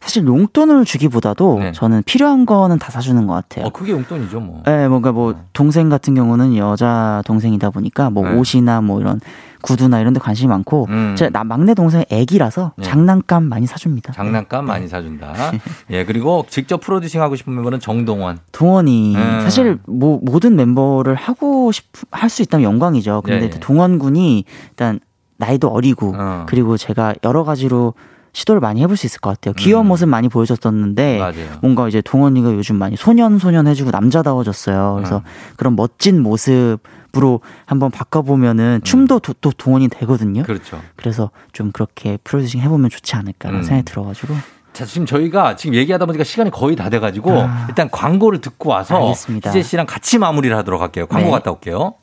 사실 용돈을 주기보다도 저는 필요한 거는 다 사주는 것 같아요. 네. 어, 그게 용돈이죠, 뭐. 네, 뭔가 뭐 동생 같은 경우는 여자 동생이다 보니까 뭐 네. 옷이나 뭐 이런 구두나 이런 데 관심이 많고 음. 제가 나 막내 동생 애기라서 네. 장난감 많이 사줍니다. 장난감 많이 사준다. 예, 그리고 직접 프로듀싱 하고 싶은 멤버는 정동원. 동원이 음. 사실 뭐 모든 멤버를 하고 싶 할 수 있다면 영광이죠. 근데 예, 예. 일단 동원 군이 일단 나이도 어리고 어. 그리고 제가 여러 가지로 시도를 많이 해볼 수 있을 것 같아요. 귀여운 모습 많이 보여줬었는데 음. 맞아요. 뭔가 이제 동원이가 요즘 많이 소년 소년 해주고 남자다워졌어요. 그래서 음. 그런 멋진 모습으로 한번 바꿔보면은 춤도 도- 또 동원이 되거든요. 음. 그렇죠. 그래서 좀 그렇게 프로듀싱 해보면 좋지 않을까라는 음. 생각이 들어가지고 자, 지금 저희가 지금 얘기하다 보니까 시간이 거의 다 돼가지고 아. 일단 광고를 듣고 와서 알겠습니다. 희재 씨랑 같이 마무리를 하도록 할게요. 광고 네. 갔다 올게요.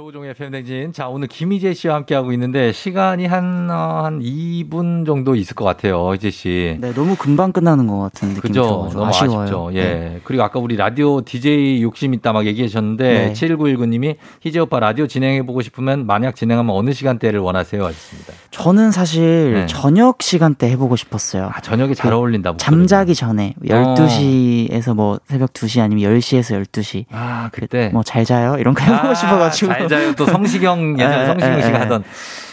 조우종의 팬댕진. 자, 오늘 김희재 씨와 함께하고 있는데 시간이 한, 어, 한 2분 정도 있을 것 같아요. 희재 씨. 네 너무 금방 끝나는 것 같은 느낌이 그죠? 너무 아쉬워요. 아쉽죠. 예. 네. 그리고 아까 우리 라디오 DJ 욕심 있다 막 얘기하셨는데 네. 7919님이 희재 오빠 라디오 진행해보고 싶으면 만약 진행하면 어느 시간대를 원하세요? 하셨습니다. 저는 사실 네. 저녁 시간대 해보고 싶었어요. 아, 저녁에 잘 그 어울린다. 잠자기 전에 어. 12시에서 뭐 새벽 2시 아니면 10시에서 12시. 아, 그때 뭐 잘 자요? 이런 거 해보고 아, 싶어가지고. 잘 자요. 또 성시경 예전 에, 성시경 에, 씨가 에. 하던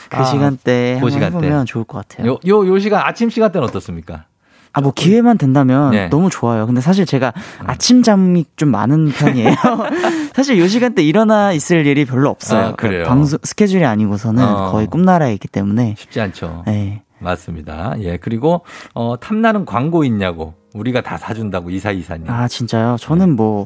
그 아, 시간대 그 한번 시간대. 해보면 좋을 것 같아요. 요, 요, 요 시간, 아침 시간 대는 어떻습니까? 아, 뭐 기회만 된다면 네. 너무 좋아요. 근데 사실 제가 아침 잠이 좀 많은 편이에요. 사실 요 시간대 일어나 있을 일이 별로 없어요. 아, 그래요? 방송 스케줄이 아니고서는 어. 거의 꿈나라에 있기 때문에. 쉽지 않죠. 네. 맞습니다. 예. 그리고, 어, 탐나는 광고 있냐고. 우리가 다 사준다고, 이사 이사님. 아, 진짜요? 저는 뭐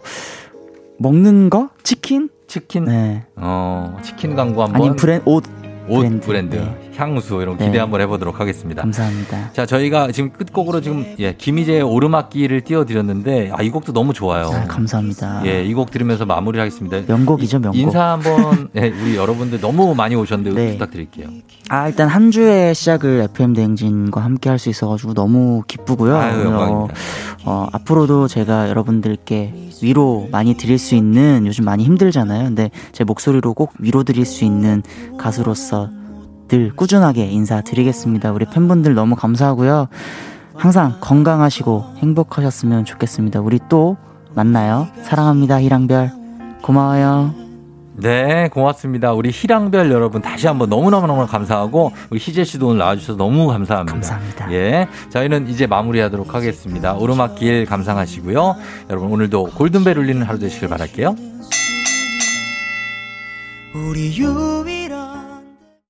먹는 거? 치킨? 치킨? 네. 어, 치킨 광고 한번. 아니 브랜 옷 옷 브랜드. 브랜드, 네. 향수 이런 거 네. 기대 한번 해보도록 하겠습니다. 감사합니다. 자, 저희가 지금 끝곡으로 지금 예, 김희재의 오르막길을 띄워드렸는데 아, 이 곡도 너무 좋아요. 아, 감사합니다. 예, 이 곡 들으면서 마무리하겠습니다. 명곡이죠, 명곡. 인사 한번 예, 우리 여러분들 너무 많이 오셨는데 네. 부탁드릴게요. 아, 일단 한 주의 시작을 FM 대행진과 함께 할 수 있어가지고 너무 기쁘고요. 아유, 영광입니다. 어, 앞으로도 제가 여러분들께 위로 많이 드릴 수 있는 요즘 많이 힘들잖아요. 근데 제 목소리로 꼭 위로 드릴 수 있는 가수로서 늘 꾸준하게 인사드리겠습니다. 우리 팬분들 너무 감사하고요. 항상 건강하시고 행복하셨으면 좋겠습니다. 우리 또 만나요. 사랑합니다, 희랑별. 고마워요. 네, 고맙습니다. 우리 희랑별 여러분 다시 한번 너무너무너무 감사하고 우리 희재 씨도 오늘 나와주셔서 너무 감사합니다. 감사합니다. 예, 저희는 이제 마무리하도록 하겠습니다. 오르막길 감상하시고요. 여러분 오늘도 골든벨 울리는 하루 되시길 바랄게요.